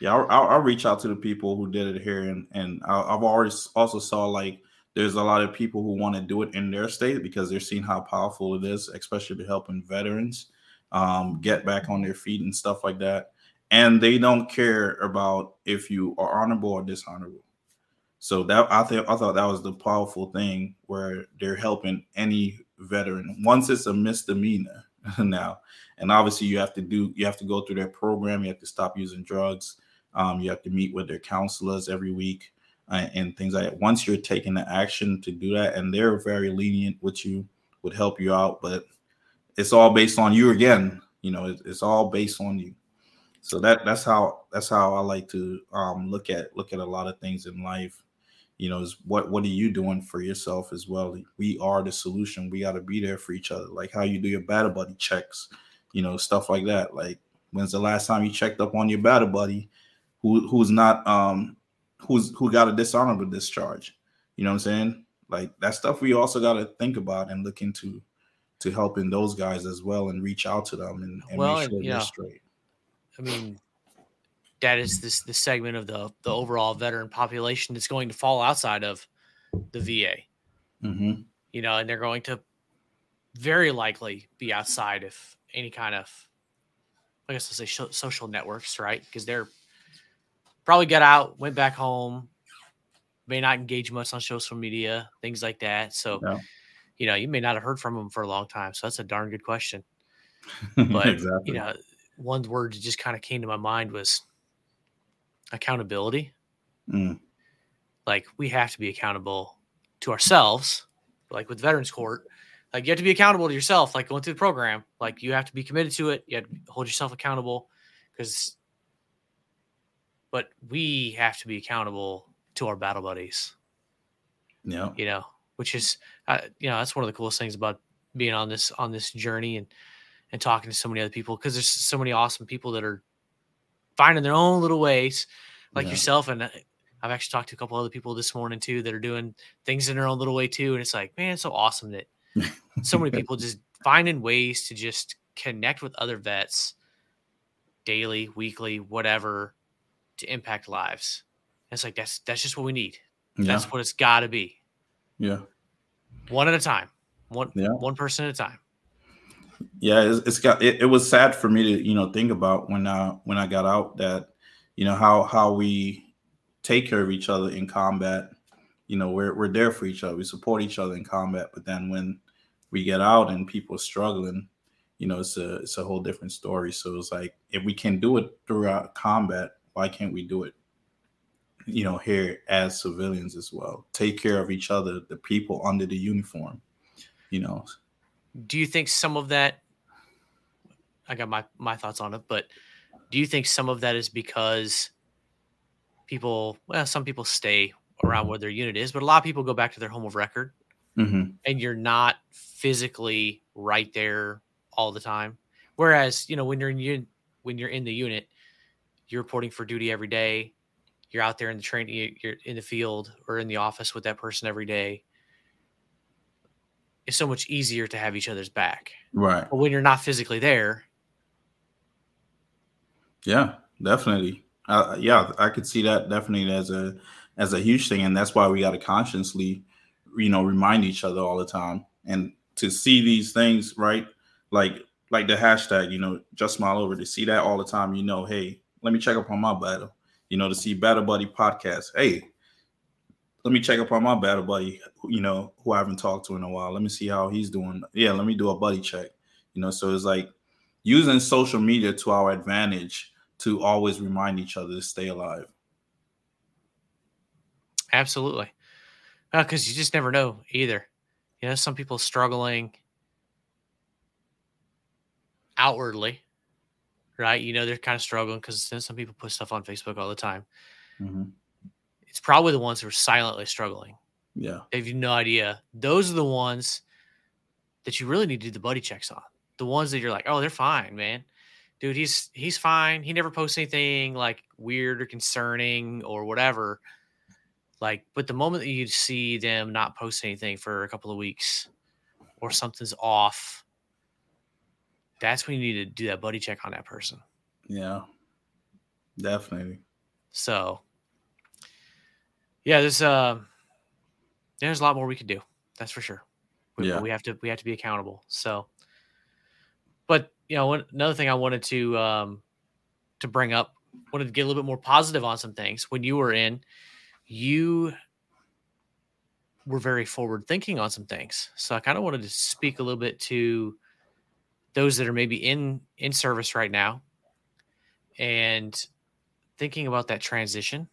Yeah, I'll, I'll, I'll reach out to the people who did it here, and and I've already also saw like there's a lot of people who want to do it in their state because they're seeing how powerful it is, especially to helping veterans um, get back on their feet and stuff like that. And they don't care about if you are honorable or dishonorable. So that I think I thought that was the powerful thing where they're helping any veteran once it's a misdemeanor now, and obviously you have to do you have to go through their program. You have to stop using drugs. Um, you have to meet with their counselors every week uh, and things like that. Once you're taking the action to do that, and they're very lenient with you, would help you out, but it's all based on you again. You know, it's, it's all based on you. So that that's how that's how I like to um, look at look at a lot of things in life. You know, is what what are you doing for yourself as well? We are the solution. We got to be there for each other. Like how you do your battle buddy checks, you know, stuff like that. Like when's the last time you checked up on your battle buddy? who who's not um who's who got a dishonorable discharge. You know what I'm saying? Like that stuff we also got to think about and look into to helping those guys as well and reach out to them and, and Well, make sure they're know, straight. I mean, that is this the segment of the the overall veteran population that's going to fall outside of the VA. Mm-hmm. You know, and they're going to very likely be outside of any kind of, I guess I'll say social networks, right? Because they're probably got out, went back home, may not engage much on social media, things like that. So, Yeah. You know, you may not have heard from them for a long time. So that's a darn good question. But exactly. you know, one word that just kind of came to my mind was accountability. Mm. Like we have to be accountable to ourselves, like with Veterans Court. Like you have to be accountable to yourself, like going through the program. Like you have to be committed to it. You have to hold yourself accountable because but we have to be accountable to our battle buddies, yeah. you know, which is uh, you know, that's one of the coolest things about being on this on this journey and and talking to so many other people because there's so many awesome people that are finding their own little ways like Yeah. yourself and uh, i've actually talked to a couple other people this morning too that are doing things in their own little way too and it's like man it's so awesome that so many people just finding ways to just connect with other vets daily weekly whatever to impact lives And it's like that's that's just what we need Yeah. that's what it's got to be yeah. one at a time one Yeah. one person at a time Yeah, it's, it's got it, it was sad for me to you know think about when uh when I got out that you know how how we take care of each other in combat. You know, we're we're there for each other. We support each other in combat. But then when we get out and people are struggling, you know, it's a it's a whole different story. So it's like if we can do it throughout combat, why can't we do it? You know, here as civilians as well. Take care of each other, the people under the uniform. You know. Do you think some of that? I got my my thoughts on it, but do you think some of that is because people? Well, some people stay around where their unit is, but a lot of people go back to their home of record, Mm-hmm. and you're not physically right there all the time. Whereas, you know, when you're in when you're in the unit, you're reporting for duty every day. You're out there in the train, you- you're in the field or in the office with that person every day. It's so much easier to have each other's back. Right. But when you're not physically there, Yeah, definitely. Uh, yeah, I could see that definitely as a as a huge thing, and that's why we got to consciously, you know, remind each other all the time, and to see these things, right? Like like the hashtag, you know, just smile over to see that all the time. You know, hey, let me check up on my battle. You know, to see Battle Buddy podcast. Hey, let me check up on my battle buddy. You know, who I haven't talked to in a while. Let me see how he's doing. Yeah, let me do a buddy check. You know, so it's like using social media to our advantage to always remind each other to stay alive. absolutely. Uh, because you just never know either. You know, some people struggling outwardly, right? You know, they're kind of struggling because some people put stuff on Facebook all the time. Mhm. It's probably the ones who are silently struggling. Yeah, They have no idea. Those are the ones that you really need to do the buddy checks on. The ones that you're like, oh, they're fine, man. Dude, he's he's fine. He never posts anything like weird or concerning or whatever. Like, but the moment that you see them not post anything for a couple of weeks or something's off, that's when you need to do that buddy check on that person. yeah, definitely. So, yeah, there's uh, there's a lot more we could do. That's for sure. We, Yeah. we have to we have to be accountable. So, but you know, one, another thing I wanted to um to bring up, wanted to get a little bit more positive on some things. When you were in, you were very forward thinking on some things. So I kind of wanted to speak a little bit to those that are maybe in in service right now. And thinking about that transition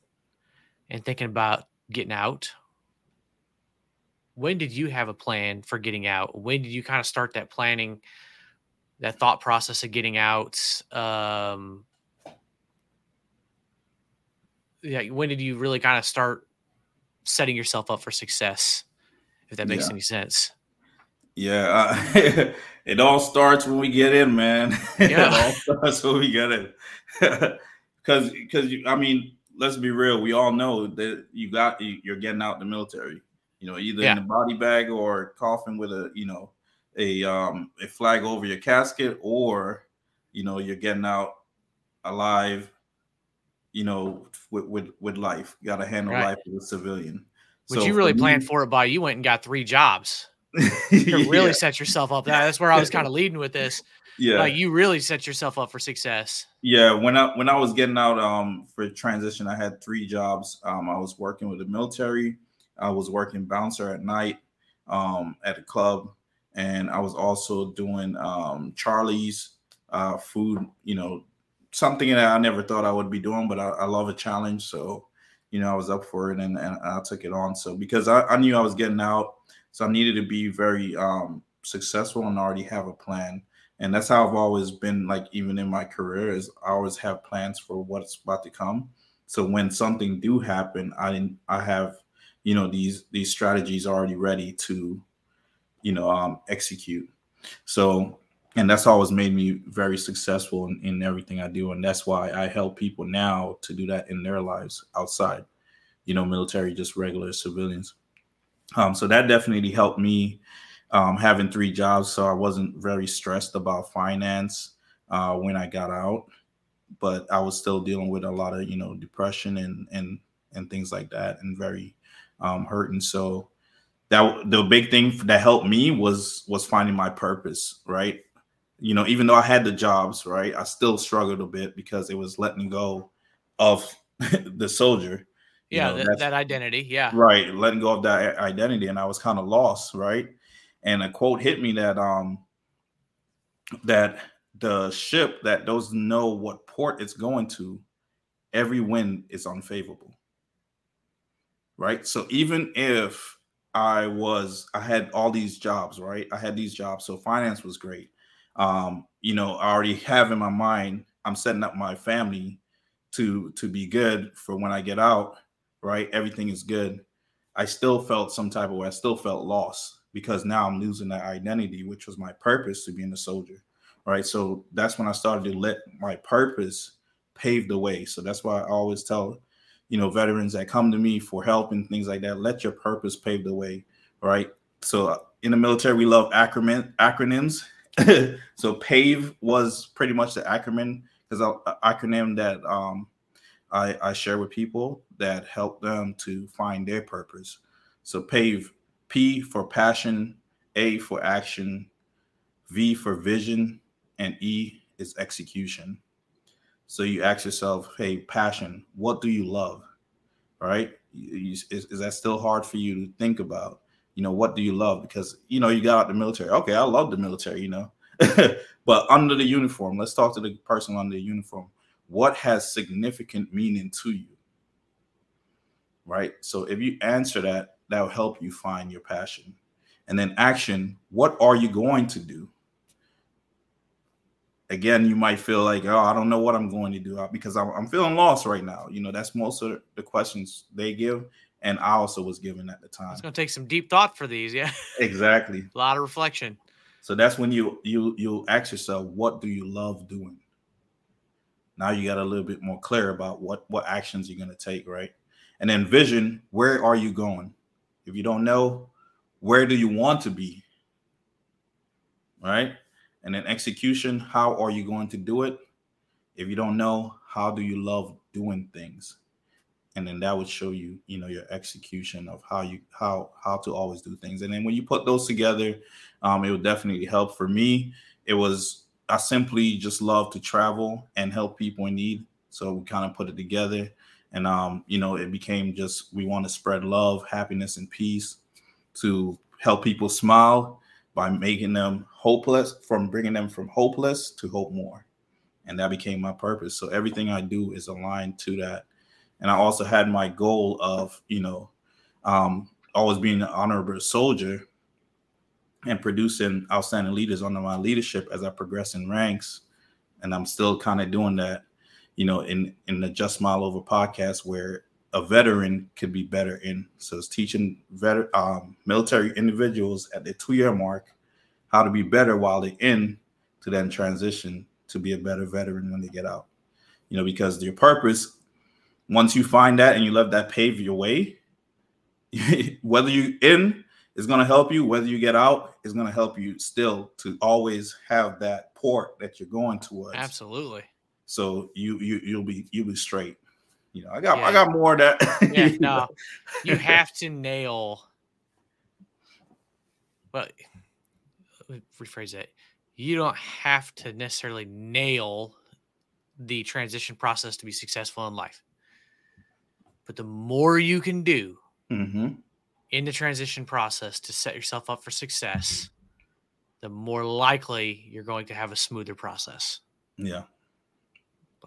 and thinking about getting out when did you have a plan for getting out? When did you kind of start that planning that thought process of getting out? Um yeah when did you really kind of start setting yourself up for success if that makes Yeah. any sense? Yeah, uh, it all starts when we get in, man. Yeah. it all starts when we get in. Because, because I mean, let's be real. We all know that you got you're getting out the military. You know, either Yeah. in a body bag or coffin with a you know a um a flag over your casket, or you know you're getting out alive. You know, with with with life, you got to handle Right. life as a civilian. Would So you really planned me- for it by you went and got three jobs really yeah, set yourself up that's where i was kind of leading with this yeah. like you really set yourself up for success Yeah, when I when I was getting out um for transition, I had three jobs. Um, I was working with the military, I was working bouncer at night, um, at a club, and I was also doing um Charlie's uh food, you know, something that I never thought I would be doing, but I, I love a challenge. So, you know, I was up for it and, and I took it on. So because I, I knew I was getting out, so I needed to be very um successful and already have a plan and that's how I've always been like even in my career is I always have plans for what's about to come. So when something do happen, I I have you know these these strategies already ready to you know um execute. So and that's always made me very successful in, in everything I do. And that's why I help people now to do that in their lives outside, you know, military, just regular civilians. Um, so that definitely helped me um, having three jobs, so I wasn't very stressed about finance uh, when I got out. But I was still dealing with a lot of you know depression and and and things like that, and very um, hurting. So that the big thing that helped me was was finding my purpose, right? you know, even though I had the jobs, right, I still struggled a bit because it was letting go of the soldier. You Yeah, know, that, that identity. Yeah. right letting go of that identity and i was kind of lost right? And a quote hit me that um that the ship that doesn't know what port it's going to every wind is unfavorable. Right? So even if i was i had all these jobs right? I had these jobs so finance was great. Um you know i already have in my mind i'm setting up my family to to be good for when i get out right? Everything is good. I still felt some type of way. I still felt lost because now i'm losing that identity which was my purpose to being a soldier right? So that's when i started to let my purpose pave the way. So that's why i always tell you know veterans that come to me for help and things like that let your purpose pave the way right? So in the military we love acronym acronyms. So pave was pretty much the acronym because acronym that um I, I share with people that help them to find their purpose. So PAVE, P for passion, A for action, V for vision, and E is execution. So you ask yourself, hey, passion, what do you love? Right? Is, is that still hard for you to think about? You know, what do you love? Because, you know, you got out the military. Okay, I love the military, you know. but under the uniform, let's talk to the person under the uniform what has significant meaning to you right so if you answer that that will help you find your passion and then action what are you going to do again you might feel like oh i don't know what i'm going to do uh, because i'm, I'm feeling lost right now you know that's most of the questions they give and i also was given at the time It's going to take some deep thought for these. Yeah. exactly A lot of reflection. so that's when you you you ask yourself what do you love doing now you got a little bit more clear about what what actions you're going to take right? And then vision where are you going? If you don't know where do you want to be? Right? And then execution how are you going to do it? If you don't know how do you love doing things? And then that would show you you know your execution of how you how how to always do things. And then when you put those together um, it would definitely help. For me it was i simply just love to travel and help people in need. So we kind of put it together and um, you know it became just we want to spread love happiness and peace to help people smile by making them hopeless from bringing them from hopeless to hope more. And that became my purpose. So everything i do is aligned to that. And i also had my goal of you know um, always being an honorable soldier and producing outstanding leaders under my leadership as i progress in ranks. And i'm still kind of doing that you know in in the just smile over podcast where a veteran could be better in. So it's teaching veteran um, military individuals at the two year mark how to be better while they're in to then transition to be a better veteran when they get out. You know because your purpose once you find that and you let that pave your way whether you in is going to help you whether you get out is going to help you still to always have that port that you're going towards Absolutely. so you you you'll be you'll be straight you know i got i got more of that Yeah. you know. No, you have to nail. Well, rephrase that. You don't have to necessarily nail the transition process to be successful in life. But the more you can do Mhm. In the transition process to set yourself up for success, the more likely you're going to have a smoother process. yeah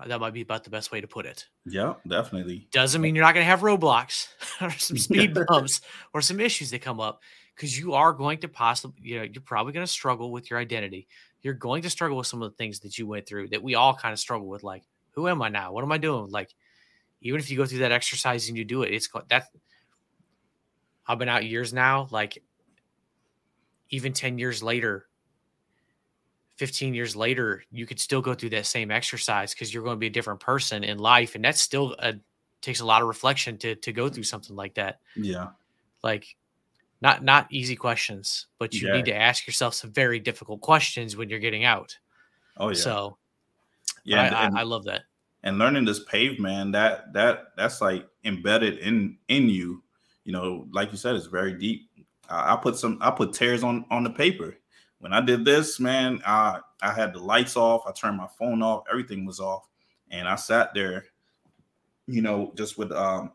That might be about the best way to put it. yeah definitely Doesn't mean you're not going to have roadblocks or some speed bumps or some issues that come up because you are going to possibly, you know, you're probably going to struggle with your identity. You're going to struggle with some of the things that you went through that we all kind of struggle with. Like, who am I now? What am I doing? Like, even if you go through that exercise and you do it, it's that I've been out years now. Like, even 10 years later, 15 years later, you could still go through that same exercise because you're going to be a different person in life. And that's still a, takes a lot of reflection to, to go through something like that. yeah Like, not not easy questions, but you Yeah. need to ask yourself some very difficult questions when you're getting out. oh yeah So yeah I, and, I, I love that. and learning this pave man that that that's like embedded in in you you know like you said it's very deep i, I put some i put tears on on the paper when i did this man I I had the lights off. I turned my phone off. Everything was off, and I sat there, you know, just with um,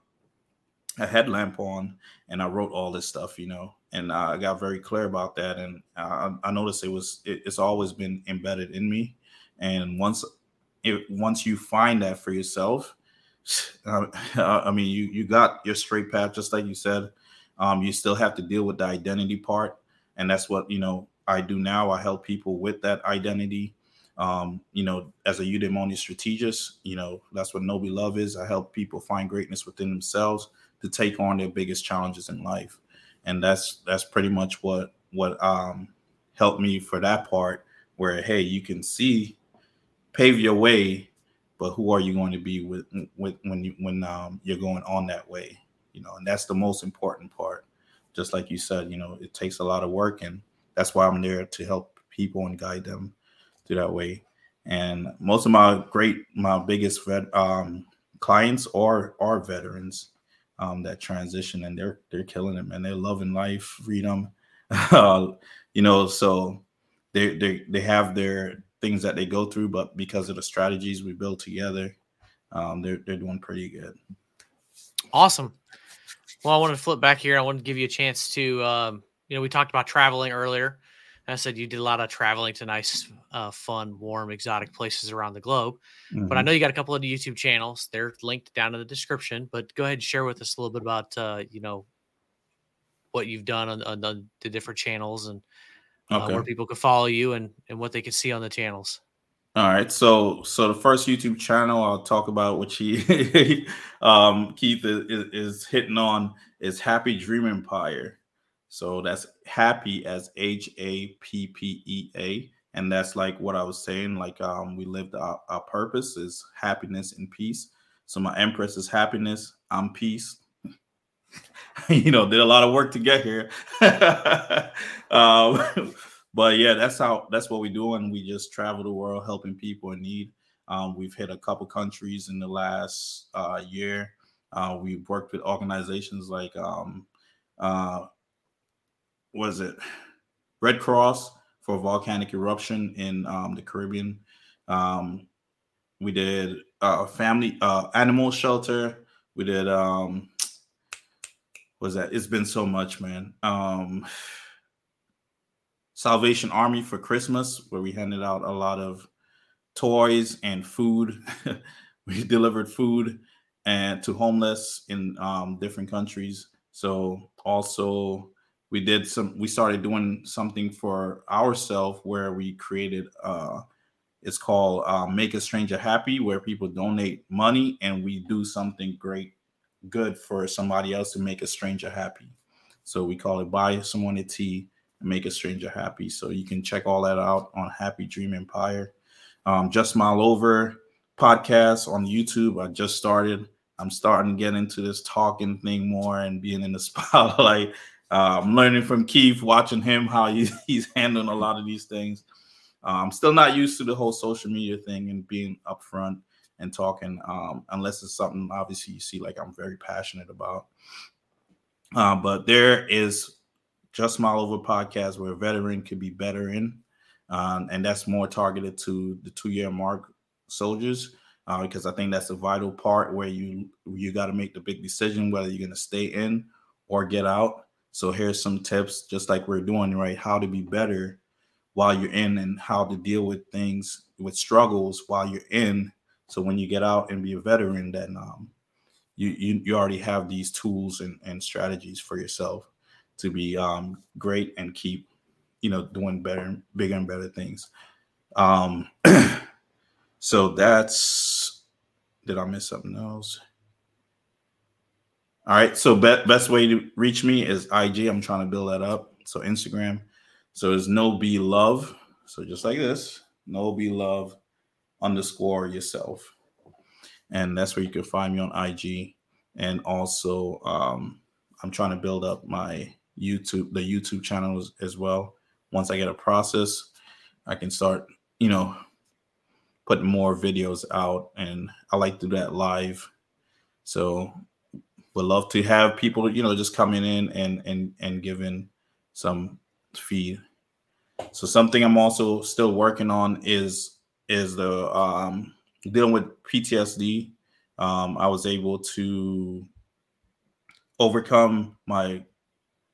a headlamp on, and I wrote all this stuff, you know, and I got very clear about that. And I, I noticed it was it, it's always been embedded in me, and once it once you find that for yourself, uh, I mean, you you got your straight path, just like you said. Um, you still have to deal with the identity part, and that's what you know I do now. I help people with that identity. Um, you know, as a eudaimonia strategist, you know, that's what Know Be Love is. I help people find greatness within themselves to take on their biggest challenges in life. And that's that's pretty much what what um helped me for that part where hey, you can see pave your way, but who are you going to be with with when you when um you're going on that way? You know, and that's the most important part. Just like you said, you know, it takes a lot of work and that's why I'm there to help people and guide them through that way. And most of my great, my biggest vet, um, clients are are veterans um, that transition, and they're they're killing it, and they're loving life, freedom, uh, you know. So they they they have their things that they go through, but because of the strategies we build together, um, they're they're doing pretty good. Awesome. Well, I want to flip back here. I want to give you a chance to um, you know, we talked about traveling earlier. I said you did a lot of traveling to nice, uh, fun, warm, exotic places around the globe. Mm-hmm. But I mm-hmm. know you got a couple of YouTube channels. They're linked down in the description. But go ahead and share with us a little bit about, uh, you know, what you've done on, on, on the different channels and uh, where people could follow you and, and what they could see on the channels. All right, so so the first YouTube channel I'll talk about, which he um, Keith is, is hitting on, is Happy Dream Empire. So that's happy as H A P P E A. And that's like what I was saying. Like um, we lived our, our purpose is happiness and peace. So my empress is happiness. I'm peace. you know, did a lot of work to get here. um, but yeah, that's how that's what we do, and we just travel the world helping people in need. Um, we've hit a couple countries in the last uh, year. Uh, we've worked with organizations like um, uh, was it Red Cross for volcanic eruption in um, the Caribbean. Um, we did uh, family uh, animal shelter. We did um, was that? It's been so much, man. Um, Salvation Army for Christmas, where we handed out a lot of toys and food. we delivered food and to homeless in um, different countries. So also we did some we started doing something for ourselves where we created uh it's called uh, make a stranger happy where people donate money and we do something great good for somebody else to make a stranger happy. So we call it buy someone a tea and make a stranger happy. So you can check all that out on happy dream empire. Um, just smile over podcast on youtube i just started. I'm starting to get into this talking thing more and being in the spotlight. Uh, I'm learning from Keith, watching him how he, he's handling a lot of these things. Uh, I'm still not used to the whole social media thing and being upfront and talking, um, unless it's something obviously you see like I'm very passionate about. Uh, but there is just Smile Over podcast where a veteran could be better in, um, and that's more targeted to the two year mark soldiers. Uh, because I think that's a vital part where you you got to make the big decision whether you're going to stay in or get out. So here's some tips, just like we're doing, right? How to be better while you're in and how to deal with things with struggles while you're in. So when you get out and be a veteran, then um, you, you you already have these tools and, and strategies for yourself to be um, great and keep you know doing better, bigger and better things. Um, so that's did I miss something else? All right. So be- best way to reach me is IG. I'm trying to build that up. So Instagram. So it's Know Be Love. So just like this, Know Be Love underscore yourself. And that's where you can find me on IG. And also um, I'm trying to build up my YouTube, the YouTube channels as well. Once I get a process, I can start, you know, putting more videos out. And I like to do that live. So would love to have people, you know, just coming in and and and giving some feed. So something I'm also still working on is is the um, dealing with PTSD. Um, I was able to overcome my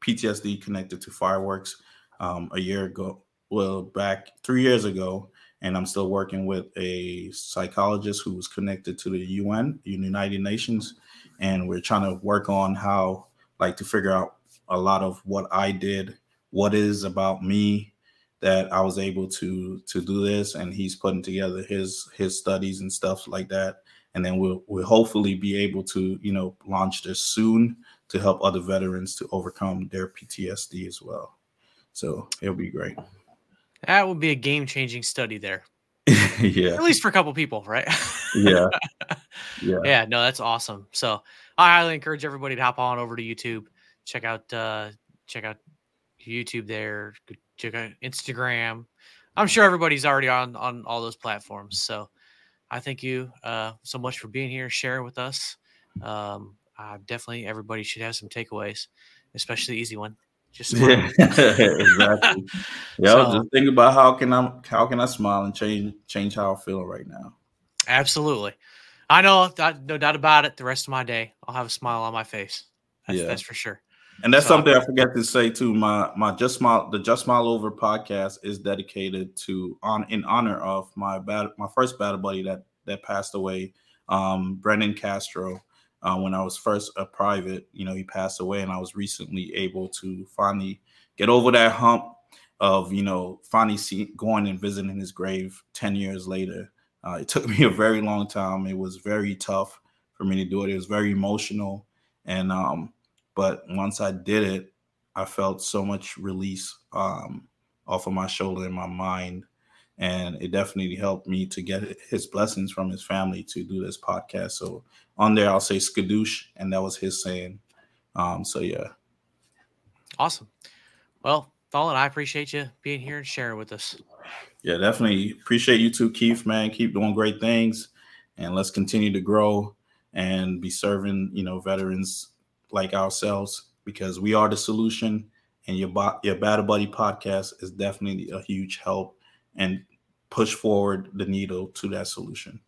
PTSD connected to fireworks um, a year ago. Well, back three years ago, and I'm still working with a psychologist who was connected to the UN, United Nations, and we're trying to work on how, like, to figure out a lot of what I did, what is about me that I was able to to do this, and he's putting together his his studies and stuff like that, and then we'll we'll hopefully be able to you know launch this soon to help other veterans to overcome their PTSD as well. So it'll be great. That would be a game changing study there. yeah. At least for a couple people, right? yeah. Yeah. Yeah. No, that's awesome. So I highly encourage everybody to hop on over to YouTube, check out uh check out YouTube there, out Instagram. I'm sure everybody's already on on all those platforms. So I thank you uh so much for being here, sharing with us. Um uh, definitely everybody should have some takeaways, especially the easy one. Just yeah, exactly. Yeah, so, just think about how can I how can I smile and change change how I feel right now. Absolutely, I know, no doubt about it. The rest of my day, I'll have a smile on my face. That's, yeah, that's for sure. And that's so, something I forget to say too. My my just smile the just smile over podcast is dedicated to on in honor of my bad my first battle buddy that that passed away, um, Brendan Castro uh, when I was first a private. You know, he passed away, and I was recently able to finally get over that hump of you know finally see, going and visiting his grave 10 years later. Uh, it took me a very long time. It was very tough for me to do it. It was very emotional. And um but once i did it i felt so much release um off of my shoulder and my mind and it definitely helped me to get his blessings from his family to do this podcast. So on there, I'll say skadoosh, and that was his saying. Um, so yeah, awesome. Well, Tholin, I appreciate you being here and sharing with us. Yeah, definitely appreciate you too, Keith. Man, keep doing great things, and let's continue to grow and be serving you know veterans like ourselves because we are the solution. And your your Battle Buddy podcast is definitely a huge help and push forward the needle to that solution.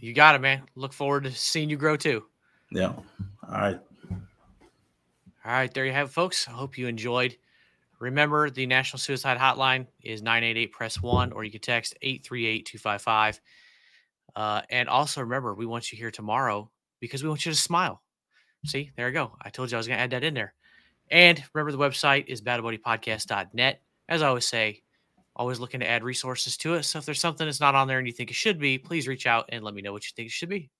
You got it, man. Look forward to seeing you grow too. Yeah. All right. All right. There you have it, folks. I hope you enjoyed. Remember, the National Suicide Hotline is 988 press one, or you can text 838 255. Uh, and also remember, we want you here tomorrow because we want you to smile. See, there you go. I told you I was going to add that in there. And remember, the website is battlebuddypodcast.net. As I always say, always looking to add resources to it. So if there's something that's not on there and you think it should be, please reach out and let me know what you think it should be.